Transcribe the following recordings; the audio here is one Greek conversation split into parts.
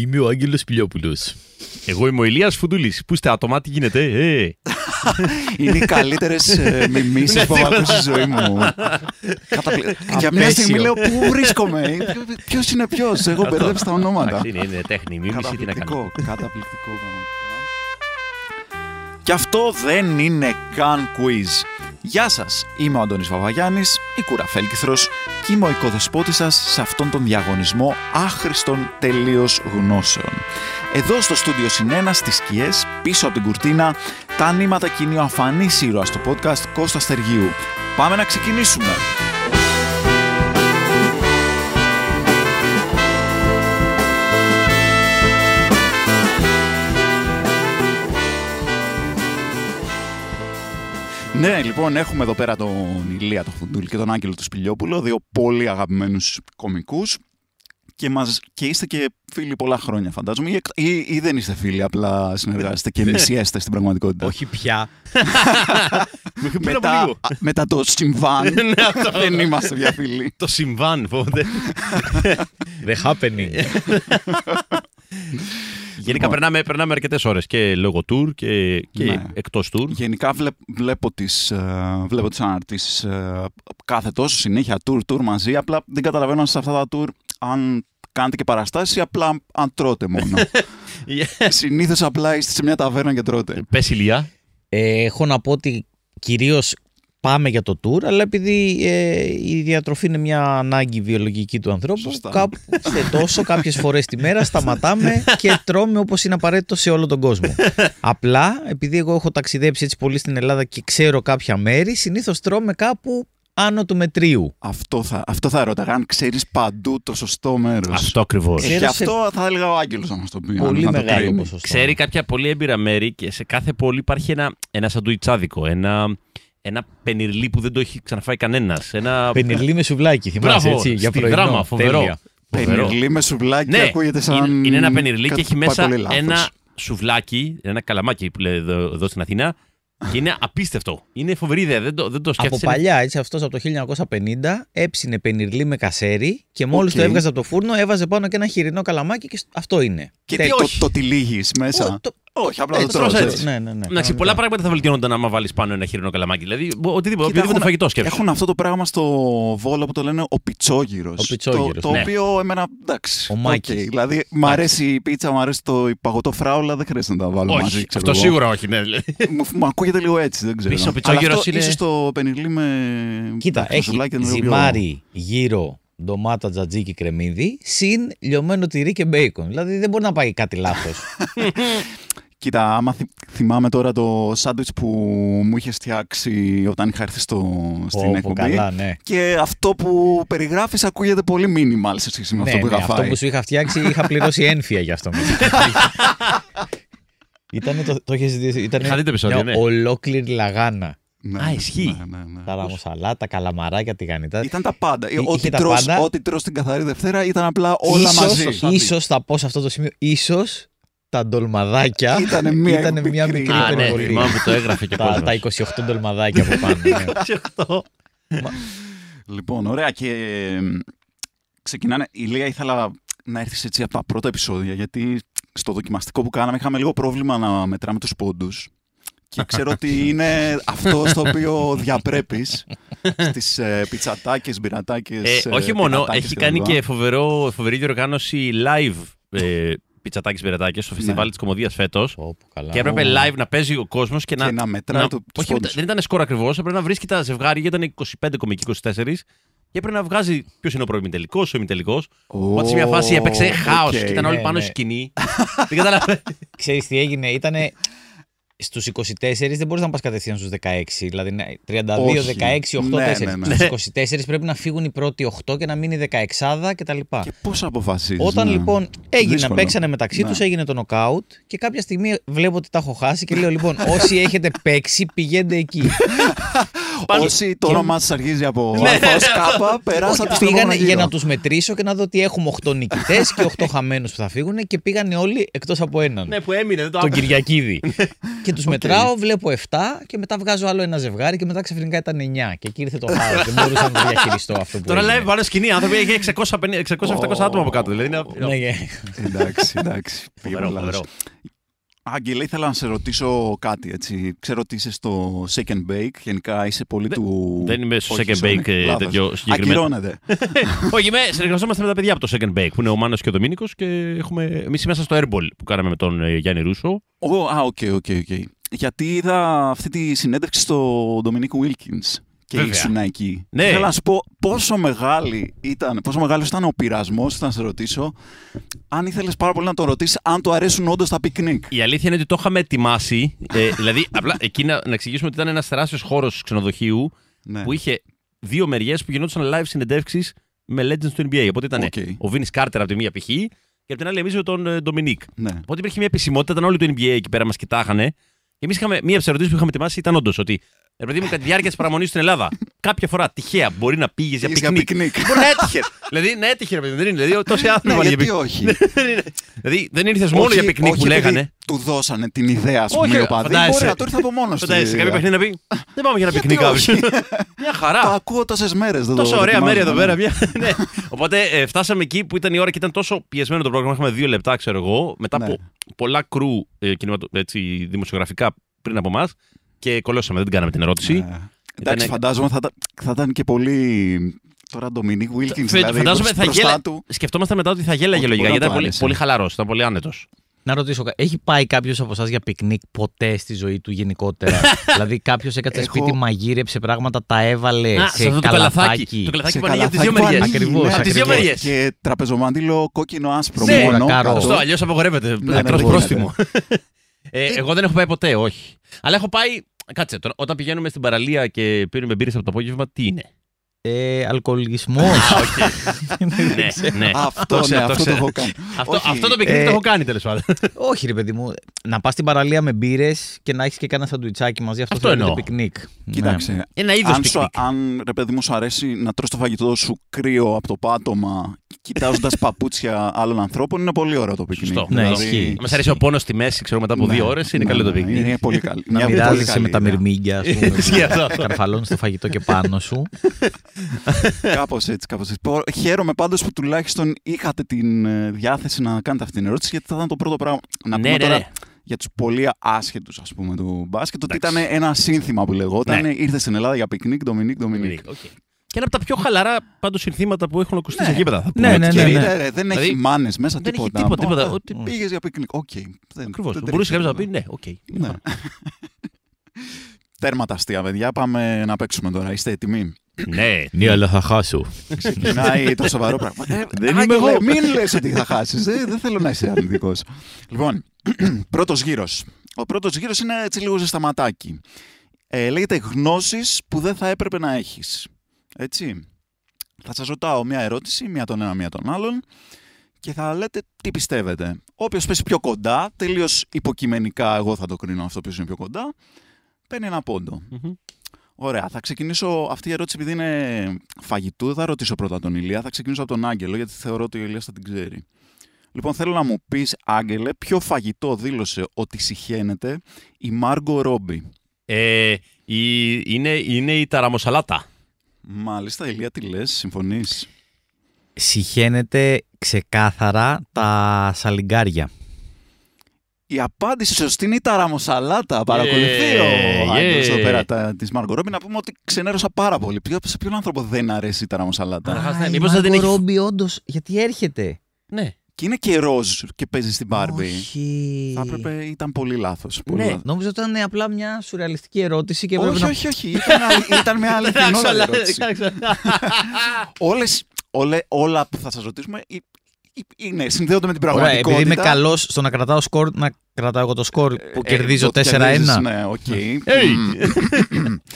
Είμαι ο Άγγελος Πιλιόπουλος. Εγώ είμαι ο Ηλίας Φουντούλης. Πού είστε άτομα, τι γίνεται, ε; Είναι οι καλύτερες μιμήσεις που έχω ακούσει στη ζωή μου. Καταπλη- Για μια στιγμή Απέσιο. λέω πού βρίσκομαι; Ποιος είναι ποιος; Έχω μπερδέψει τα ονόματα. Εντάξει, είναι, είναι τέχνη, μίμηση, τι να Καταπληκτικό. κάνω. Καταπληκτικό. πραγματικά. Και αυτό δεν είναι καν quiz. Γεια σας, είμαι ο Αντώνης Βαβαγιάννης, η Κουραφέλκυθρος και είμαι ο οικοδεσπότης σας σε αυτόν τον διαγωνισμό άχρηστων τελείως γνώσεων. Εδώ στο στούντιο Συνένα στις σκιές, πίσω από την κουρτίνα, τα νήματα κινεί ο αφανής ήρωας στο podcast Κώστας Στεργίου. Πάμε να ξεκινήσουμε. Ναι, λοιπόν, έχουμε εδώ πέρα τον Ηλία τον Φουντούλη και τον Άγγελο τον Σπηλιόπουλο, δύο πολύ αγαπημένους κομικούς και, μας, και είστε και φίλοι πολλά χρόνια φαντάζομαι ή, εκ- ή, ή δεν είστε φίλοι, απλά συνεργάζεστε και μισιέστε στην πραγματικότητα. Όχι πια. Μέχρι πριν από μετά, λίγο. α, μετά το συμβάν δεν είμαστε πια φίλοι. Το συμβάν, φοβάται. The happening. Γενικά περνάμε, περνάμε αρκετές ώρες και λόγω tour και, και Ναι. εκτός tour. Γενικά βλέπ, βλέπω τις, ε, βλέπω τις αναρτήσεις ε, κάθε τόσο συνέχεια tour, tour μαζί. Απλά δεν καταλαβαίνω σε αυτά τα tour αν κάνετε και παραστάσεις ή απλά αν τρώτε μόνο. Συνήθως απλά είστε σε μια ταβέρνα και τρώτε. Πες ηλιά. Ε, έχω να πω ότι κυρίως πάμε για το tour, αλλά επειδή ε, η διατροφή είναι μια ανάγκη βιολογική του ανθρώπου, Σωστά. κάπου σε τόσο κάποιες φορές τη μέρα σταματάμε και τρώμε όπως είναι απαραίτητο σε όλο τον κόσμο. Απλά, επειδή εγώ έχω ταξιδέψει έτσι πολύ στην Ελλάδα και ξέρω κάποια μέρη, συνήθως τρώμε κάπου άνω του μετρίου. Αυτό θα, αυτό θα ρώταγα, αν ξέρεις παντού το σωστό μέρος. Αυτό ακριβώς. Ε, Και Ξέρω σε- αυτό θα έλεγα ο Άγγελος να μας το πει. αν Πολύ να το μεγάλο κρίνει. ποσοστό. Ξέρει κάποια πολύ έμπειρα μέρη και σε κάθε πόλη υπάρχει ένα, ένα σαντουιτσάδικο. Ένα, ένα πενιρλί που δεν το έχει ξαναφάει κανένας. Ένα... Πενιρλί με σουβλάκι, θυμάσαι Μπράβο, έτσι, για στη πρωινό. δράμα, φοβερό. Τέλεια. Φοβερό. Πενιρλί με σουβλάκι Ναι, ακούγεται σαν... είναι, είναι ένα πενιρλί και κάτι έχει που πάει μέσα πολύ λάθος. ένα σουβλάκι, ένα καλαμάκι που λέει εδώ, εδώ στην Αθήνα. Και είναι απίστευτο. Είναι φοβερή ιδέα. Δεν το, δεν το Από σκέφτεσαι. παλιά, έτσι, αυτός από το 1950 έψινε πενιρλί με κασέρι και μόλις Οκ. το έβγαζε από το φούρνο, έβαζε πάνω και ένα χοιρινό καλαμάκι και σ- αυτό είναι. Και Τέλεια. τι, το, όχι. το τυλίγεις μέσα. Ω, το- Όχι, απλά το έτσι, τρως τρως έτσι. έτσι. Ναι, ναι, ναι. Εντάξει, κανονικά. πολλά πράγματα θα βελτιώνονταν άμα βάλεις πάνω ένα χοιρινό καλαμάκι. Δηλαδή, οτιδήποτε, Κοίτα, οποιοδήποτε έχουν- φαγητό σκέφτεσαι. Έχουν αυτό το πράγμα στο Βόλο που το λένε ο πιτσόγυρος. Ο πιτσόγυρος, Το, το ναι. οποίο εμένα, εντάξει. Ο οκ. Μάκης. Δηλαδή, μ' αρέσει η πίτσα, μ' αρέσει το παγωτό φράουλα, δεν χρειάζεται να τα βάλω Όχι, μαζί. ξέρω αυτό εγώ. σίγουρα όχι. Ναι. δηλαδή. Μου, μου ακούγεται λίγο έτσι, δεν ξέρω. Πίσω ο Αλλά πιτσόγυρος αυτό είναι- Ίσως το πενιρλί με... Κοίτα, με έχει σουβλάκι είναι λίγο πιο- ζυμάρι, γύρο, ντομάτα, τζατζίκι, κρεμμύδι, συν λιωμένο τυρί και μπέικον. Δηλαδή δεν μπορεί να πάει κάτι λάθος. Κοίτα, άμα θυ- θυμάμαι τώρα το σάντουιτς που μου είχε φτιάξει όταν είχα έρθει στο, στην εκπομπή. καλά, ναι. Και αυτό που περιγράφεις ακούγεται πολύ minimal σε σχέση με ναι, αυτό που ναι, είχα αυτό φάει. που σου είχα φτιάξει είχα πληρώσει ένφια γι' αυτό. Ήτανε το, το έχεις δει, ήτανε Είχα δει το επεισόδιο, μια ναι. ολόκληρη λαγάνα. Ναι, Α, ναι, ισχύει. ναι, ναι, ναι. Ταραμοσαλάτα, καλαμαράκια, τηγανιτά. Ήταν τα πάντα. Εί- ό,τι, είχε τα τρως, πάντα. ό,τι τρως την καθαρή Δευτέρα ήταν απλά όλα ίσως, μαζί. Ίσως θα πω σε αυτό το σημείο, ίσως τα ντολμαδάκια Ήτανε μία ήτανε μια μικρή. μικρή Α, ναι, υπερβολή. θυμάμαι που το έγραφε και ο τα, κόσμος. τα 28 ντολμαδάκια από πάνω. ναι. Λοιπόν, ωραία. Και εμ, ξεκινάνε. Η Λία ήθελα να έρθεις έτσι από τα πρώτα επεισόδια, γιατί στο δοκιμαστικό που κάναμε είχαμε λίγο πρόβλημα να μετράμε τους πόντους. Και ξέρω ότι είναι αυτό στο οποίο διαπρέπεις στις ε, πιτσατάκες, μπυρατάκες, Ε, ε, όχι μόνο, πιτατάκες έχει κτλ. κάνει και φοβερό, φοβερή διοργάνωση live ε, πιτσατάκι μπερετάκι στο φεστιβάλ Ναι. της Κομμωδίας φέτος. Πω, πω, καλά. Και έπρεπε live να παίζει ο κόσμος και, Και να μετράει το- τους όχι, πόντους. δεν ήταν σκορ ακριβώς, έπρεπε να βρίσκει τα ζευγάρια, γιατί ήταν 25 κομικοί 24. Και έπρεπε να βγάζει ποιος είναι ο προημιτελικό, ο ημιτελικός. Οπότε σε μια φάση έπαιξε χάος οκ. και ήταν όλοι Ναι, πάνω ναι. στη σκηνή. δεν καταλαβαίνω. Ξέρεις τι έγινε, ήτανε στους 24 δεν μπορείς να πας κατευθείαν στους 16. Δηλαδή ναι, 32, Όχι. 16, 8, Ναι, 4. ναι, ναι. Στους 24 πρέπει να φύγουν οι πρώτοι 8 και να μείνει 16 κτλ. Και πώς αποφασίζεις. Όταν να- λοιπόν έγινε, Δύσκολο. παίξανε μεταξύ Ναι. τους, έγινε το νοκάουτ και κάποια στιγμή βλέπω ότι τα έχω χάσει και λέω λοιπόν όσοι έχετε παίξει πηγαίνετε εκεί. Πάνω- Όσοι το όνομά σας αρχίζει από Ναι. αλφα ως κάπα, περάσατε στο Πήγανε επόμενο για γύρο. να τους μετρήσω και να δω ότι έχουμε 8 νικητές και 8 χαμένους που θα φύγουν και πήγανε όλοι εκτός από έναν. Ναι, που έμεινε, δεν το τον άκουσα. Κυριακίδη. και τους Οκ. μετράω, βλέπω 7 και μετά βγάζω άλλο ένα ζευγάρι και μετά ξαφνικά ήταν 9. Και εκεί ήρθε το χάος. Δεν μπορούσα να το διαχειριστώ αυτό που Τώρα έγινε. live πάνω σκηνή, άνθρωποι έχει 600-700 άτομα από κάτω. Δηλαδή είναι- Ναι, ναι. Εντάξει, εντάξει. Άγγελε, ήθελα να σε ρωτήσω κάτι έτσι. Ξέρω ότι είσαι στο Shake and Bake. Γενικά είσαι πολύ του. δεν είμαι στο Όχι, Shake and sorry, Bake, ε, λάθος. τέτοιο συγκεκριμένο. Ακυρώνεται. Όχι, είμαι, συνεργαζόμαστε με τα παιδιά από το Shake and Bake που είναι ο Μάνος και ο Dominique και έχουμε. Εμείς είμαστε στο Airball που κάναμε με τον ε, Γιάννη Ρούσο. Ω, α, OK, OK, OK. Γιατί είδα αυτή τη συνέντευξη στο Dominique Wilkins. Και Βέβαια. ήσουν εκεί. Ναι. Θέλω να σου πω πόσο, μεγάλη ήταν, πόσο μεγάλος ήταν ο πειρασμός, να σε ρωτήσω, αν ήθελες πάρα πολύ να τον ρωτήσεις αν του αρέσουν όντως τα πικνίκ. Η αλήθεια είναι ότι το είχαμε ετοιμάσει. ε, δηλαδή, απλά εκεί να, να εξηγήσουμε ότι ήταν ένας τεράστιος χώρος ξενοδοχείου Ναι. που είχε δύο μεριές που γινόντουσαν live συνεντεύξεις με legends του NBA. Οπότε ήταν Οκ. ο Vince Carter από τη μία π.χ. και από την άλλη εμείς με τον ε, Dominique. ναι. Οπότε υπήρχε μια επισημότητα, ήταν όλοι του NBA εκεί πέρα μας κοιτάχανε. Και εμείς είχαμε μία από τις ερωτήσεις που είχαμε ετοιμάσει ήταν όντως ότι. Ρε παιδί μου, κατά τη διάρκεια της παραμονής στην Ελλάδα, κάποια φορά τυχαία μπορεί να πήγες για Πήγες για πικνίκ. πικνίκ. Μπορεί να έτυχε. δηλαδή, να έτυχε, ρε παιδί μου, δεν είναι. Δηλαδή, τόσοι άνθρωποι Ναι, πάνε για γιατί πικνίκ. όχι. Δεν είναι. δηλαδή, δεν ήρθες μόνο Όχι- για πικνίκ όχι που επειδή λέγανε. Του δώσανε την ιδέα, ας πούμε, Όχι, οι οπαδοί. φαντάζεσαι. Μπορεί να του ήρθε από μόνος του. Φαντάζεσαι κάποιος παιχνίδι να πει Δεν πάμε για ένα Γιατί πικνίκ όχι; αύριο. Μια Τα χαρά. ακούω τόσες μέρες. Τόσο ωραία μέρη εδώ πέρα. Μια... ναι. Οπότε ε, φτάσαμε εκεί που ήταν η ώρα και ήταν τόσο πιεσμένο το πρόγραμμα. Είχαμε δύο λεπτά, ξέρω εγώ, μετά Ναι. από πολλά crew ε, κινηματο- έτσι, δημοσιογραφικά πριν από εμάς. Και κολώσαμε, δεν την κάναμε την ερώτηση. Ναι. Εντάξει, Ήτανε- φαντάζομαι θα, ήταν- θα ήταν και πολύ. Τώρα Ντομινίκ Ουίλκινς. Φε- Δηλαδή, φαντάζομαι θα μπροστά γέλα... του. Σκεφτόμαστε μετά ότι θα γέλαγε Ότι λογικά. μπορεί να Γιατί ήταν του πολύ, άρεσε. πολύ χαλαρός, ήταν πολύ άνετος. Να ρωτήσω, κα- έχει πάει κάποιος από εσάς για πικνίκ ποτέ στη ζωή του γενικότερα; δηλαδή κάποιος έκατσε Έχω- σπίτι, μαγείρεψε πράγματα, τα έβαλε Α, σε σε αυτό το καλαθάκι. καλαθάκι. Το καλαθάκι Σε που ανοίγει από τις δύο καλαθάκι που μεριέ. ανοίγει, Ακριβώς, ναι, Από τις δύο ακριβώς. μεριές. Και τραπεζομάντιλο κόκκινο-άσπρο Ναι, μόνο. καρό. κάτω. Σωστό, αλλιώς απαγορεύεται. Ναι, Ναι, ναι, δεν πρόστιμο. ε, εγώ δεν έχω πάει ποτέ, όχι. Αλλά έχω πάει. Κάτσε, τώρα, όταν πηγαίνουμε στην παραλία και πίνουμε μπύρες από το απόγευμα, τι είναι; Ε, αλκοολισμός. ναι, ναι. Αυτό, Το ναι, ξέρω, αυτό το ξέρω. έχω κάνει. Αυτό, Όχι, αυτό το πικνίκ ε, το έχω κάνει τέλος πάντων. Όχι, ρε παιδί μου. Να πας στην παραλία με μπύρες και να έχεις και κάνα σαντουιτσάκι μαζί. Αυτό, Αυτό θεωρείται εννοώ. πικνίκ. Ναι. Κοίταξε, Ένα είδος αν, σου, πικνίκ. αν ρε παιδί μου σου αρέσει να τρως το φαγητό σου κρύο από το πάτωμα κοιτάζοντας παπούτσια άλλων ανθρώπων είναι πολύ ωραίο το πικνίκ. Σωστό. Ναι, ισχύει. Μας αρέσει ο πόνος στη μέση, ξέρω μετά από Ναι, δύο ώρες, είναι ναι, καλό το ναι, πικνίκ. Είναι πολύ καλή. Να μια πολύ μοιράζεσαι καλή με τα ιδέα. μυρμήγκια, ας Ισχύει πούμε. αυτό. Σκαρφαλώνεις το φαγητό και πάνω σου. Κάπως έτσι, κάπως έτσι. Πο- Χαίρομαι πάντως που τουλάχιστον είχατε την ε, διάθεση να κάνετε αυτή την ερώτηση γιατί θα ήταν το πρώτο πράγμα. Να Ναι, πούμε ναι, τώρα ναι. για τους πολύ άσχετους ας πούμε του μπάσκετ ότι Εντάξει. ήταν ένα σύνθημα που λεγόταν Ναι. ήρθες στην Ελλάδα για πικνίκ, Ντομινίκ, Ντομινίκ. Οκ. Και ένα από τα πιο χαλαρά πάντως συνθήματα που έχουν ακουστεί Ναι. σε γήπεδα. θα πούμε Ναι, έτσι. ναι, Και ναι. ρε, ρε, δεν έχει Δηλαδή, μάνες μέσα δεν έχει τίποτα. τίποτα, τίποτα. Α, Ότι- Πήγες για πικνίκ. Οκ. Δεν- Ακριβώς. δεν Μπορούσε τρέχεις κάποιος να τίποτα. πει ναι, οκ. Ναι. Τέρμα τα αστεία, παιδιά. Πάμε να παίξουμε τώρα. Είστε έτοιμοι; Ναι. Ναι, αλλά θα χάσω. Ξεκινάει το σοβαρό πράγμα. Ε, Δεν είμαι Άγγελε, εγώ. Μην λες ότι θα χάσεις. ε, Δεν θέλω να είσαι αρνητικός. Λοιπόν, πρώτος γύρος. Ο πρώτος γύρος είναι έτσι λίγο ζεσταματάκι. Ε, λέγεται γνώσεις που δεν θα έπρεπε να έχεις. Έτσι. Θα σας ρωτάω μια ερώτηση, μία τον ένα, μία τον άλλον και θα λέτε τι πιστεύετε. Όποιος πέσει πιο κοντά, τελείως υποκειμενικά εγώ θα το κρίνω αυτό που είναι πιο κοντά, παίρνει ένα πόντο. Μμμ. Ωραία. Θα ξεκινήσω αυτή η ερώτηση επειδή είναι φαγητού. Δεν θα ρωτήσω πρώτα τον Ηλία. Θα ξεκινήσω από τον Άγγελο γιατί θεωρώ ότι ο Ηλίας θα την ξέρει. Λοιπόν, θέλω να μου πεις, Άγγελε, ποιο φαγητό δήλωσε ότι συχαίνεται η Μάργκο Ρόμπι; Ε, η, είναι, είναι η ταραμοσαλάτα. Μάλιστα, Ηλία, τι λες, συμφωνείς; Συχαίνεται ξεκάθαρα τα σαλιγκάρια. Η απάντηση σωστή είναι η ταραμοσαλάτα. Παρακολουθεί Yeah, ο Άγγελος yeah. εδώ πέρα τα, της Μάργκο Ρόμπι. Να πούμε ότι ξενέρωσα πάρα πολύ. Ποιο- Σε ποιον άνθρωπο δεν αρέσει η ταραμοσαλάτα. Καταρχάς, ναι, η μήπως δεν την Μάργκο έχει- Ρόμπι, όντως, γιατί έρχεται; Ναι. Και είναι και ροζ και παίζει στην Μπάρμπι. Όχι. Θα έπρεπε, ήταν πολύ λάθος. Πολύ Ναι. λάθος. Νόμιζα ότι ήταν απλά μια σουρεαλιστική ερώτηση και έπρεπε Όχι, να. όχι, όχι. Ήταν, αλη- ήταν μια αληθινότατη ερώτηση. Όλες, όλες, όλα που θα σας ρωτήσουμε ε, ε, είναι, συνδέονται με την Ωραία, πραγματικότητα. επειδή είμαι καλός στο να κρατάω σκορ, να κρατάω εγώ το σκορ που Ε, κερδίζω το 4-1. κερδίζεις, Ναι, OK. Hey. Μμμ.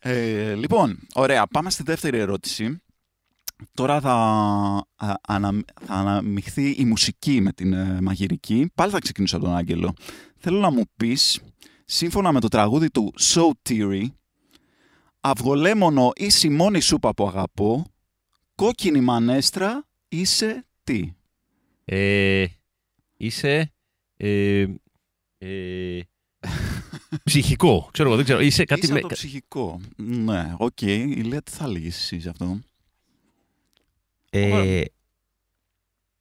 Ε, λοιπόν, ωραία, πάμε στη δεύτερη ερώτηση. Τώρα θα, α, ανα, θα αναμειχθεί η μουσική με την ε, μαγειρική. Πάλι θα ξεκινήσω από τον Άγγελο. Θέλω να μου πεις, σύμφωνα με το τραγούδι του So Tiri, Αυγολέμονο είσαι η μόνη σούπα που αγαπώ. Κόκκινη μανέστρα είσαι τι; Ε, είσαι. Ε, ε, ψυχικό. Ξέρω εγώ, δεν ξέρω. Είσαι κάτι Είσαι με. το ψυχικό. Ναι, οκ. Ηλία τι θα έλεγες εσύ σε αυτό. Ε,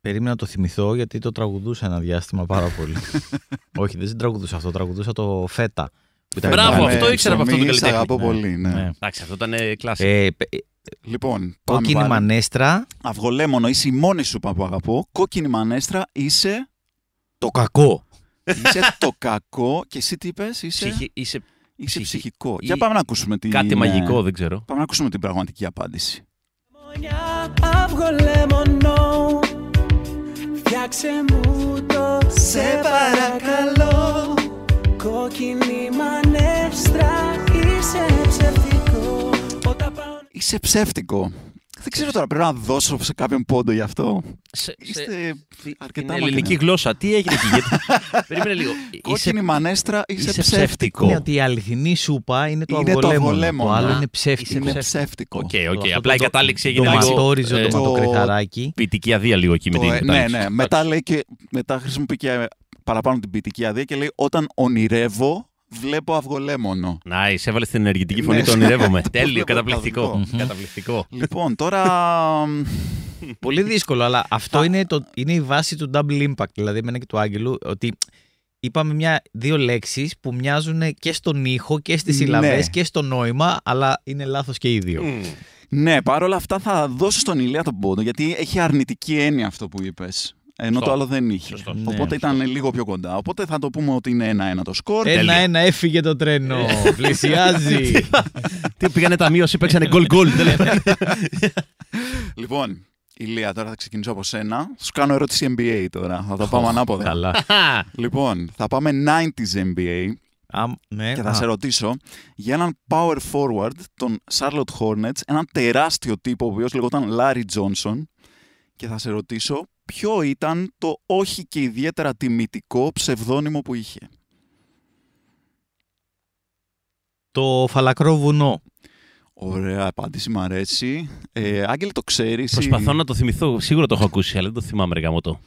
περίμενα να το θυμηθώ γιατί το τραγουδούσα ένα διάστημα πάρα πολύ. Όχι, δεν τραγουδούσα αυτό. Τραγουδούσα το Φέτα. που ήταν Μπράβο, πάλι- αυτό ήξερα από αυτόν τον ψωμί, σε καλλιτέχνη. αγαπώ Ναι, πολύ, ναι. ναι. Εντάξει, αυτό ήταν ε, κλάση. Ε, πε- Λοιπόν, πάμε κόκκινη πάλι. μανέστρα. Αυγολέμονο είσαι η μόνη σούπα που αγαπώ. Κόκκινη μανέστρα είσαι... Το κακό. Είσαι το κακό και εσύ τι είπες, είσαι, Ψυχη- είσαι είσαι ψυχη- ψυχικό. ή- Για πάμε να ακούσουμε την... κάτι ναι. μαγικό, δεν ξέρω. Πάμε να ακούσουμε την πραγματική απάντηση. Μονιά αυγολέμονο Φτιάξε μου το σε παρακαλώ Κόκκινη μανέστρα είσαι ψευτικό Όταν πάω Είσαι ψεύτικο. Δεν ξέρω τώρα, πρέπει να δώσω σε κάποιον πόντο γι' αυτό. Σε, σε- Είστε την αρκετά ελληνική μακριά. γλώσσα, τι έγινε εκεί. γιατί... Περίμενε λίγο. Κόκκινη μανέστρα είσαι, είσαι ψεύτικο. ψεύτικο. Είναι ότι η αληθινή σούπα είναι το Είναι το αυγολέμονο. αυγολέμονο. Το άλλο Α, είναι ψεύτικο. Είναι ψεύτικο. ψεύτικο. Οκ, οκ. Αυτό Απλά η το- κατάληξη Το έγινε λίγο. ματόριζο ε, το το- ματοκριχαράκι. Ποιητική αδεία λίγο εκεί με Το, την ε, ναι, κατάληξη. ναι. Μετά λέει και μετά χρησιμοποιεί και παραπάνω την ποιητική αδεία και λέει όταν ονειρεύω βλέπω αυγολέμονο. Nice, έβαλες την ενεργητική φωνή, Ναι, το ονειρεύομαι. το Τέλειο, βλέπω καταπληκτικό. καταπληκτικό. Καταπληκτικό. λοιπόν, τώρα. Πολύ δύσκολο, αλλά αυτό είναι, το, είναι η βάση του double impact, δηλαδή εμένα και του Άγγελου, ότι είπαμε μια, δύο λέξεις που μοιάζουν και στον ήχο και στις Ναι. συλλαβές και στο νόημα, αλλά είναι λάθος και οι δύο. Μμμ. ναι, παρόλα αυτά θα δώσω στον Ηλία τον πόντο γιατί έχει αρνητική έννοια αυτό που είπες. Ενώ Σωστό. το άλλο δεν είχε. Σωστό. Ναι, Οπότε ήταν λίγο πιο κοντά. Οπότε θα το πούμε ότι είναι ένα-ένα το σκορ. Ένα-ένα έφυγε το τρένο, πλησιάζει. Τι πήγανε ταμείωση, παίξανε γκολ γκολ. Λοιπόν, Ηλία, τώρα θα ξεκινήσω από σένα. Σου κάνω ερώτηση NBA τώρα. Θα το πάμε ανάποδα. Καλά. Λοιπόν, θα πάμε 90s NBA Α, ναι. και θα Α, σε ρωτήσω για έναν power forward των Charlotte Hornets, έναν τεράστιο τύπο ο οποίος λεγόταν Larry Johnson και θα σε ρωτήσω ποιο ήταν το όχι και ιδιαίτερα τιμητικό ψευδόνυμο που είχε. Το φαλακρό βουνό. Ωραία απάντηση, μου αρέσει. Ε, Άγγελε, το ξέρεις. ή- Προσπαθώ να το θυμηθώ. Σίγουρα το έχω ακούσει, αλλά δεν το θυμάμαι ρε γαμώτο.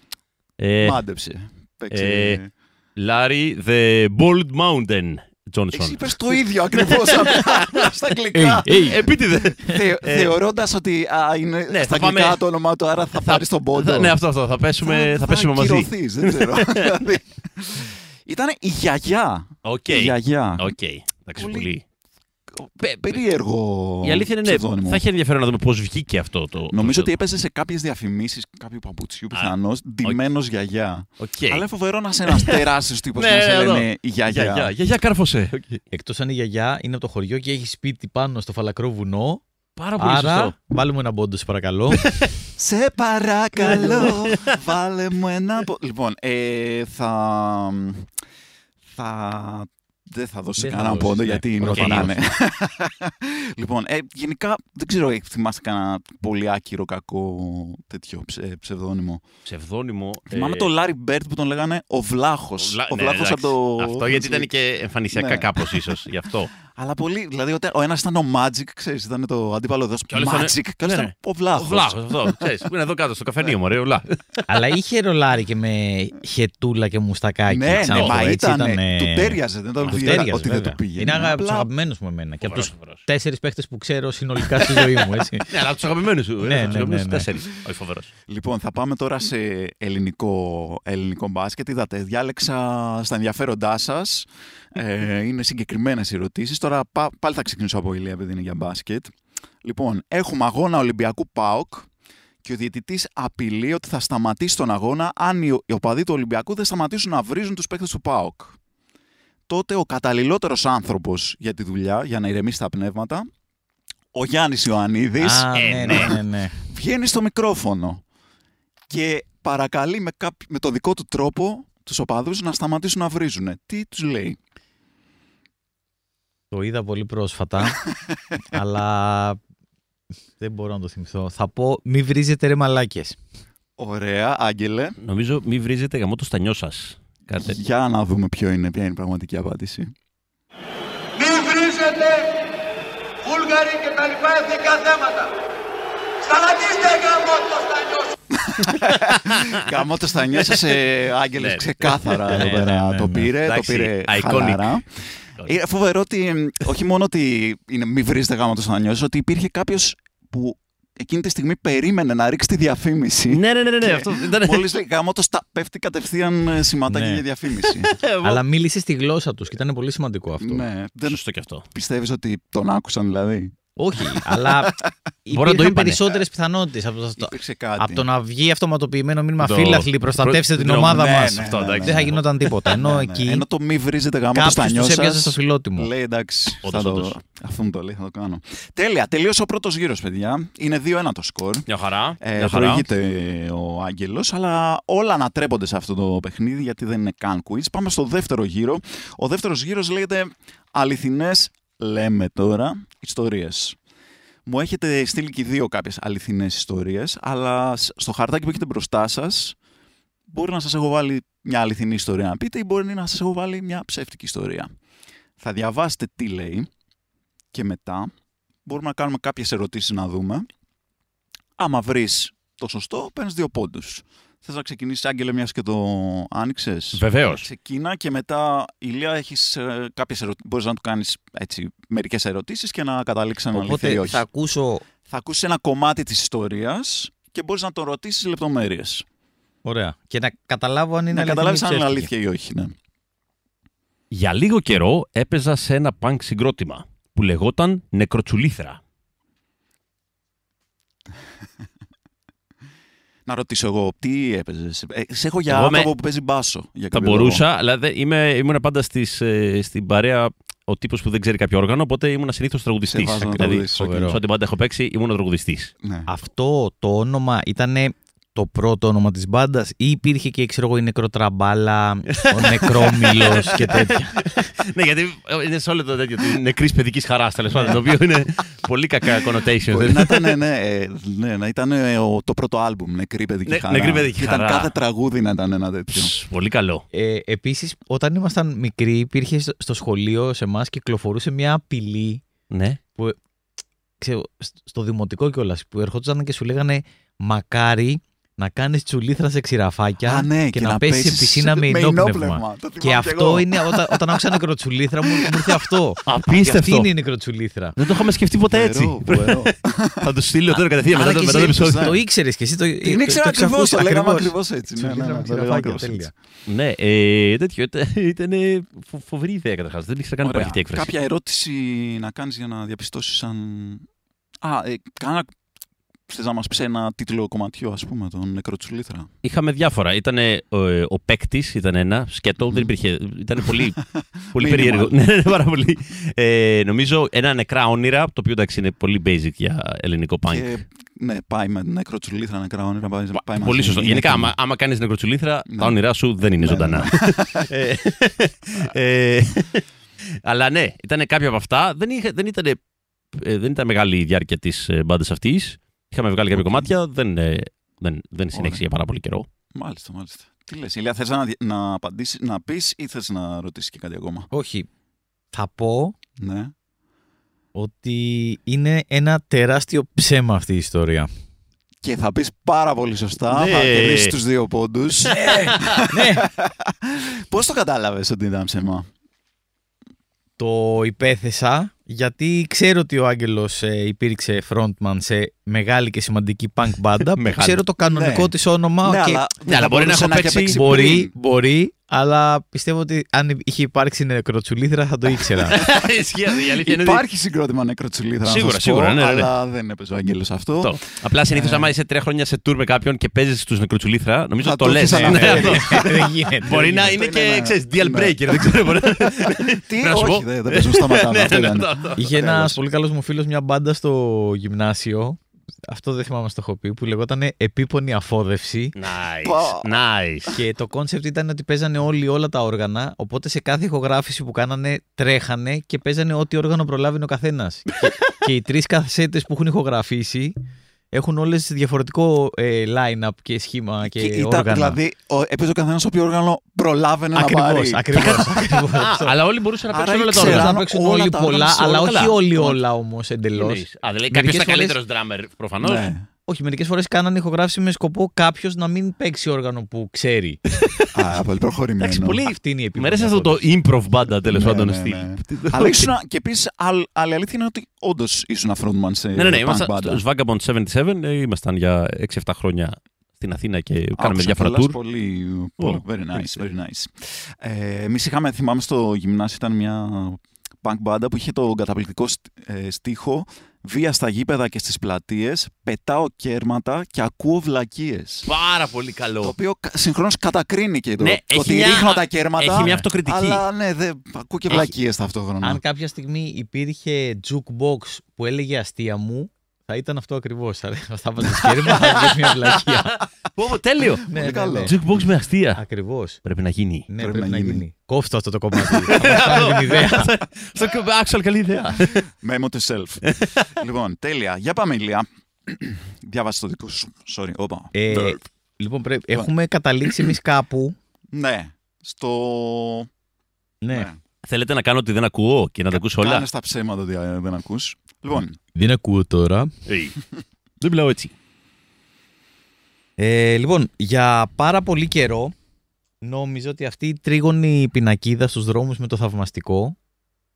Ε, Μάντεψε. Παίξε. ε, Larry the Bold Mountain Johnson. Εσύ είπες το ίδιο ακριβώς στα αγγλικά. Hey, επίτηδε. Θε, Ε, Θεωρώντας ότι α, είναι Ναι, στα θα αγγλικά πάμε- το όνομά του, άρα θα, πάρεις τον πόντο. Θα- Ναι, αυτό, αυτό. Θα πέσουμε, θα πέσουμε μαζί. ακυρωθείς, δεν ξέρω. Δηλαδή, Ήταν η γιαγιά. Οκ. Η γιαγιά. Οκ. Εντάξει, Πολύ πολύ. Πε- Περίεργο. Η αλήθεια είναι ναι, ψευδόνυμο. θα έχει ενδιαφέρον να δούμε πώς βγήκε αυτό το. Νομίζω ότι το- έπαιζε σε κάποιες διαφημίσεις κάποιου παπουτσιού Α, πιθανώς, ντυμένος γιαγιά. Οκ. Αλλά είναι φοβερό να είσαι ένας τεράστιος τύπος Ναι, και να σε εδώ. λένε η γιαγιά. Γιαγιά, γιαγιά κάρφωσε. Οκ. Εκτός αν η γιαγιά είναι από το χωριό και έχει σπίτι πάνω στο φαλακρό βουνό, Πάρα πολύ άρα σωστό. βάλουμε ένα πόντο, σε παρακαλώ. Σε παρακαλώ, βάλε μου ένα. πο- Λοιπόν, ε, θα. Θα. Δεν θα δώσω Δεν θα κανέναν δώσεις, πόντο ναι. γιατί είναι Οκ. ό,τι να είναι. λοιπόν, ε, γενικά δεν ξέρω, ε, θυμάσαι κανένα πολύ άκυρο κακό τέτοιο ψε, ψευδόνυμο; Ψευδόνυμο. Θυμάμαι ε, τον Λάρι Μπέρτ που τον λέγανε ο Βλάχος. Βλά- Ο ναι, Βλάχος εντάξει. από το. Αυτό γιατί ήταν και εμφανισιακά Ναι. κάπως ίσως. Γι' αυτό. Αλλά πολύ. Δηλαδή, ο- ο ένας ήταν ο Magic, ξέρεις, ήταν το αντίπαλο εδώ. Και ο άλλος ήταν- Magic. Και ο άλλος Ναι. ήταν ο Ο Βλάχος. Βλάχος αυτό. Ξέρεις, που είναι εδώ κάτω στο καφενείο μου, ωραία, ουλά. Αλλά είχε ρολάρι και με χετούλα και μουστακάκι. Ναι, ναι, ξανά μα το, έτσι, ήταν. ήτανε- Του τέριαζε. Δεν τον Του πήγε τέριαζε, ότι δεν βέβαια. του πήγε. Είναι αγα... αγαπημένο μου εμένα. Και από Φοβερός, τους φοβερός. τέσσερις παίχτες που ξέρω συνολικά στη ζωή μου, έτσι. Ναι, αλλά από τους αγαπημένους σου. Ναι, ε, ναι, από τους αγαπημένους ναι, ναι. τέσσερις. Όχι φοβερός. Λοιπόν, θα πάμε τώρα σε ελληνικό, ελληνικό μπάσκετ. Είδατε, διάλεξα στα ενδιαφέροντά σας. Ε, είναι συγκεκριμένες ερωτήσεις. Τώρα πά- πάλι θα ξεκινήσω από ηλία, επειδή είναι για μπάσκετ. Λοιπόν, έχουμε αγώνα Ολυμπιακού ΠΑΟΚ και ο διαιτητής απειλεί ότι θα σταματήσει τον αγώνα αν οι, οι οπαδοί του Ολυμπιακού δεν σταματήσουν να βρίζουν τους παίκτε του ΠΑΟΚ. Τότε ο καταλληλότερος άνθρωπος για τη δουλειά, για να ηρεμήσει τα πνεύματα, ο Γιάννης Ιωαννίδης Α, Ε, ναι, ναι, ναι, ναι. βγαίνει στο μικρόφωνο και παρακαλεί με, κάπο- με το δικό του τρόπο τους οπαδούς να σταματήσουν να βρίζουν. Τι τους λέει; Το είδα πολύ πρόσφατα, αλλά δεν μπορώ να το θυμηθώ. Θα πω μη βρίζετε ρε μαλάκες. Ωραία, Άγγελε. Νομίζω μη βρίζετε γαμό το στανιό σας. Κάτι τέτοιο. Για να δούμε ποιο είναι, ποια είναι η πραγματική απάντηση. Μη βρίζετε εθνικά θέματα. Σταματήστε γάμο το στανιό Γαμώ το στα νιώσα Ναι. Άγγελος ξεκάθαρα εδώ Ναι, πέρα. ναι, ναι, Το ναι. πήρε, το Εντάξει, πήρε iconic. χαλαρά. Είναι φοβερό ότι μ, όχι μόνο ότι είναι μη βρίζετε γάμο το στα νιώσα, ότι υπήρχε κάποιος που εκείνη τη στιγμή περίμενε να ρίξει τη διαφήμιση. Ναι, ναι, ναι, ναι, ναι, αυτό ήταν. Μόλις λέει γάμο το στα πέφτει κατευθείαν ε, σηματάκι Ναι. για διαφήμιση. Αλλά μίλησε στη γλώσσα τους και ήταν πολύ σημαντικό αυτό. ναι. Δεν Σωστό και αυτό. πιστεύεις ότι τον άκουσαν δηλαδή; Όχι, αλλά Μπορεί να το υπήρχαν είπανε. περισσότερες πιθανότητες από, το- Υπήρξε κάτι. από το να βγει αυτοματοποιημένο μήνυμα Το- φίλαθλοι, προστατεύστε προ- την ναι, ομάδα ναι, μας. ναι, αυτό, εντάξει. Δεν θα γινόταν τίποτα. Ενώ Ναι, ναι. εκεί Ενώ το μη βρίζετε γάμο το κάποιος στα του νιώσα. έβγαζε στο φιλότιμο. Λέει εντάξει, Όντως, θα το, όντως. αυτό μου το λέει, θα το κάνω. Τέλεια, τελείωσε ο πρώτος γύρος, παιδιά. Είναι 2-1 το σκορ. Μια χαρά. Ε, μια χαρά. προηγείται ο Άγγελος, αλλά όλα ανατρέπονται σε αυτό το παιχνίδι γιατί δεν είναι καν quiz. Πάμε στο δεύτερο γύρο. Ο δεύτερος γύρος λέγεται Αληθινές, λέμε τώρα, ιστορίες. Μου έχετε στείλει και οι δύο κάποιες αληθινές ιστορίες, αλλά σ- στο χαρτάκι που έχετε μπροστά σας μπορεί να σας έχω βάλει μια αληθινή ιστορία να πείτε ή μπορεί να σας έχω βάλει μια ψεύτικη ιστορία. Θα διαβάσετε τι λέει και μετά μπορούμε να κάνουμε κάποιες ερωτήσεις να δούμε. Άμα βρεις το σωστό, παίρνεις δύο πόντους. Θες να ξεκινήσεις, Άγγελε, μιας και το άνοιξες; Βεβαίως. Ξεκίνα και μετά, Ηλία, έχεις ε, κάποιες ερωτήσεις. Μπορείς να του κάνεις έτσι, μερικές ερωτήσεις και να καταλήξεις ένα αλήθεια ή Οπότε όχι. θα ακούσω. Θα ακούσεις ένα κομμάτι της ιστορίας και μπορείς να τον ρωτήσεις λεπτομέρειες. Ωραία. Και να καταλάβω αν είναι να αληθινή καταλάβεις ή αν είναι ψεύτικη. αλήθεια ή όχι. Ναι. Για λίγο καιρό έπαιζα σε ένα πανκ συγκρότημα που λεγόταν Νεκροτσουλήθρα. Να ρωτήσω εγώ, τι έπαιζες; Ε, σε έχω για Εγώ άτομο με- που παίζει μπάσο. Για Θα κάποιο λόγο. μπορούσα, αλλά δεν, είμαι, ήμουν πάντα στις, ε, στην παρέα ο τύπος που δεν ξέρει κάποιο όργανο, οπότε ήμουν συνήθως τραγουδιστής. Σε βάζω να Δηλαδή, τραγουδήσεις, οκ. φοβερό. σε ό,τι πάντα έχω παίξει, ήμουν τραγουδιστής. Ναι. Αυτό το όνομα ήταν το πρώτο όνομα της μπάντας ή υπήρχε και ξέρω εγώ η νεκροτραμπάλα, ο νεκρόμιλος και τέτοια. ναι, γιατί είναι σε όλο το τέτοιο. Νεκρής παιδικής χαράς, τέλος πάντων. Το οποίο είναι πολύ κακά connotation. Μπορεί να ήταν, ναι, ε, ναι, να ήταν ε, ο- το πρώτο άλμπουμ, Νεκρή Παιδική Ναι, Χαρά. Νεκρή Παιδική Ήταν Χαρά. κάθε τραγούδι να ήταν ένα τέτοιο. Ψ, Πολύ καλό. Ε, επίσης, όταν ήμασταν μικροί, υπήρχε στο, στο σχολείο σε εμάς κυκλοφορούσε μια απειλή Ναι. ξέρω, σ- στο δημοτικό κιόλας που ερχόντουσαν και σου λέγανε Μακάρι να κάνεις τσουλήθρα σε ξηραφάκια Α, ναι, και, να, πέσει σε πέσεις πισίνα με ενόπνευμα. Το Και θυμάμαι αυτό εγώ. είναι, όταν, όταν άκουσα νεκροτσουλήθρα, μου, μου ήρθε αυτό. Και αυτή Απίστευτο. είναι η νεκροτσουλήθρα. Δεν το είχαμε σκεφτεί ποτέ έτσι. Φοβερό, φοβερό. Θα του στείλω τώρα κατευθείαν μετά, Άρα το- και μετά το εσύ επεισόδιο. Το ήξερες και εσύ το Την το- ήξερα το ακριβώς, εξακούσες το λέγαμε ακριβώς. ακριβώς έτσι. Ναι, ναι, Τσουλήθρα ναι, με το λέγαμε ξηραφάκια, ακριβώς τέλεια. έτσι. Ναι, ε, τέτοιο. Ήταν ε, φο- φοβερή ιδέα καταρχάς. Δεν ήξερα καν Ωραία. υπάρχει αυτή η έκφραση. Κάποια ερώτηση να κάνεις για να διαπιστώσεις αν... Α, ε, κάνα... Θες να μας πεις ένα τίτλο κομματιού, ας πούμε, τον Νεκροτσουλήθρα. Είχαμε διάφορα. Ήταν ο, ο παίκτης, ήταν ένα. Σκέτο, δεν υπήρχε. Ήταν πολύ, πολύ Minimal. περίεργο. ναι, ναι, ναι, πάρα πολύ. Ε, νομίζω ένα νεκρά όνειρα, το οποίο εντάξει είναι πολύ basic για ελληνικό punk. Και, ναι, πάει με Νεκροτσουλήθρα, νεκρά όνειρα, πάει, πάει Πολύ μαζί. σωστό. Είναι Γενικά, και- άμα, άμα κάνεις νεκροτσουλήθρα, Ναι. τα όνειρά σου δεν είναι Ναι, ζωντανά. Ε, ε, αλλά ναι, ήταν κάποια από αυτά. Δεν, είχε, δεν, ήταν, ε, δεν ήταν μεγάλη η διάρκεια της μπάντας αυτής. Είχαμε βγάλει κάποια Οκ. κομμάτια. Δεν, ε, δεν, δεν συνέχισε Ωραία. για πάρα πολύ καιρό. Μάλιστα, μάλιστα. Τι λες, Ηλία, θες να, να, απαντήσεις, να πεις ή θες να ρωτήσεις και κάτι ακόμα; Όχι. Θα πω Ναι. ότι είναι ένα τεράστιο ψέμα αυτή η ιστορία. Και θα πεις πάρα πολύ σωστά, Ναι. θα κερδίσεις τους δύο πόντους. ναι. Πώς το κατάλαβες ότι ήταν ψέμα; Το υπέθεσα γιατί ξέρω ότι ο Άγγελος ε, υπήρξε frontman σε μεγάλη και σημαντική punk μπάντα. που Μεγάλη. ξέρω το κανονικό Ναι. της όνομα ναι, και αλλά, Ναι, αλλά μπορεί να μπορούσε έχω έχει παίξει- παίξει μπορεί, πριν. μπορεί, αλλά πιστεύω ότι αν είχε υπάρξει νεκροτσουλήθρα θα το ήξερα. Ισχύει, η αλήθεια είναι ότι- Υπάρχει συγκρότημα νεκροτσουλίδρα. να Σίγουρα, σας σίγουρα, πω, ναι, ναι, ναι. Αλλά δεν έπαιζε ο Άγγελος αυτό. Αυτό. Απλά συνήθως, Ε. άμα είσαι τρία χρόνια σε tour με κάποιον και παίζεις στου νεκροτσουλήθρα, νομίζω Θα ότι το το λες. έχεις αναφέρει. Δεν γίνεται. Μπορεί να Αυτό είναι είναι και, ένα- ξέρεις, deal ναι. breaker, δεν ξέρω. μπορεί να- Τι, Να σου όχι, πω. δεν δεν παίζουν στα ματάνα. Ναι, αυτό ναι, ήταν. αυτό, αυτό. Είχε ένας Τέλος. πολύ καλός μου φίλος μια μπάντα στο γυμνάσιο. Αυτό δεν θυμάμαι να το έχω πει. Που λεγόταν Επίπονη Αφόδευση. Nice, nice. Και το κόνσεπτ ήταν ότι παίζανε όλοι όλα τα όργανα. Οπότε σε κάθε ηχογράφηση που κάνανε τρέχανε και παίζανε ό,τι όργανο προλάβει ο καθένας. και, και οι τρεις κασέτες που έχουν ηχογραφήσει Έχουν όλες διαφορετικό ε, line-up και σχήμα και, Και ήταν, όργανα. δηλαδή, ο, έπαιζε ο καθένας όποιο όργανο προλάβαινε να πάρει. Ακριβώς, ακριβώς, ακριβώς. Α, αλλά όλοι μπορούσαν να Άρα παίξουν όλα τα ήξεραν όργανα. να παίξουν όλα όλοι τα πολλά, όργανα σε αλλά όλα. όχι Καλά. όλοι Καλά. όλα όμως Τι εντελώς. εννοείς; Α, δηλαδή κάποιος Μερικές ήταν φορές- καλύτερος drummer προφανώς. Ναι. Όχι, μερικές φορές κάνανε ηχογράφηση με σκοπό κάποιος να μην παίξει όργανο που ξέρει. Α, πολύ προχωρημένο. Εντάξει, πολύ- Αυτή είναι η Μ' επίπεδη. αρέσει αυτό το improv μπάντα τέλος Ναι, πάντων ναι, στυλ. ναι. Αλλά ήσουν. Και επίση, άλλη αλήθεια είναι ότι όντως ήσουν frontman σε Ναι, ναι, ναι. punk Ήμασταν μπάντα. στους Vagabond 77. ε, Ήμασταν για 6-7 χρόνια στην Αθήνα και κάναμε Άκουσα διάφορα κιόλας tour. Πολύ, πολύ, Ω, very nice, ευχαριστώ. very nice. Ε, εμείς είχαμε, θυμάμαι στο γυμνάσιο ήταν μια punk μπάντα που είχε τον καταπληκτικό στ- ε, στίχο «Βία στα γήπεδα και στις πλατείες, πετάω κέρματα και ακούω βλακίες». Πάρα πολύ Το καλό. οποίο κα- συγχρόνως κατακρίνει και το Ναι, έχει ότι μια- ρίχνω τα κέρματα. έχει μια αυτοκριτική. Αλλά ναι, δεν, ακούω και Έχει. βλακίες ταυτόχρονα. Αν κάποια στιγμή υπήρχε jukebox που έλεγε αστεία μου, θα ήταν αυτό ακριβώς. Θα βάζω σκέρμα, θα βγει μια βλακεία. Πω, πω, Τέλειο. ναι, ναι, καλό. ναι. Jukebox με αστεία. Ακριβώς. Πρέπει να γίνει. Ναι, Πρέπει πρέπει, να να γίνει. γίνει. Κόφτω αυτό το κομμάτι. Θα μας πάρει την ιδέα. Στο actual καλή ιδέα. Memo to self. λοιπόν, τέλεια. Για πάμε, Ηλία. Διάβασε το δικό σου. Sorry. Όπα. Ε, Verb. λοιπόν, πρέπει, έχουμε καταλήξει εμείς κάπου. Ναι. Στο... Ναι. Θέλετε να κάνω ότι δεν ακούω και να τα ακούσω όλα; Κάνε τα ψέματα ότι ε, δεν ακούς. Λοιπόν, Δεν ακούω τώρα. Έι. Δεν μιλάω έτσι. Ε, λοιπόν, για πάρα πολύ καιρό νόμιζα ότι αυτή η τρίγωνη πινακίδα στους δρόμους με το θαυμαστικό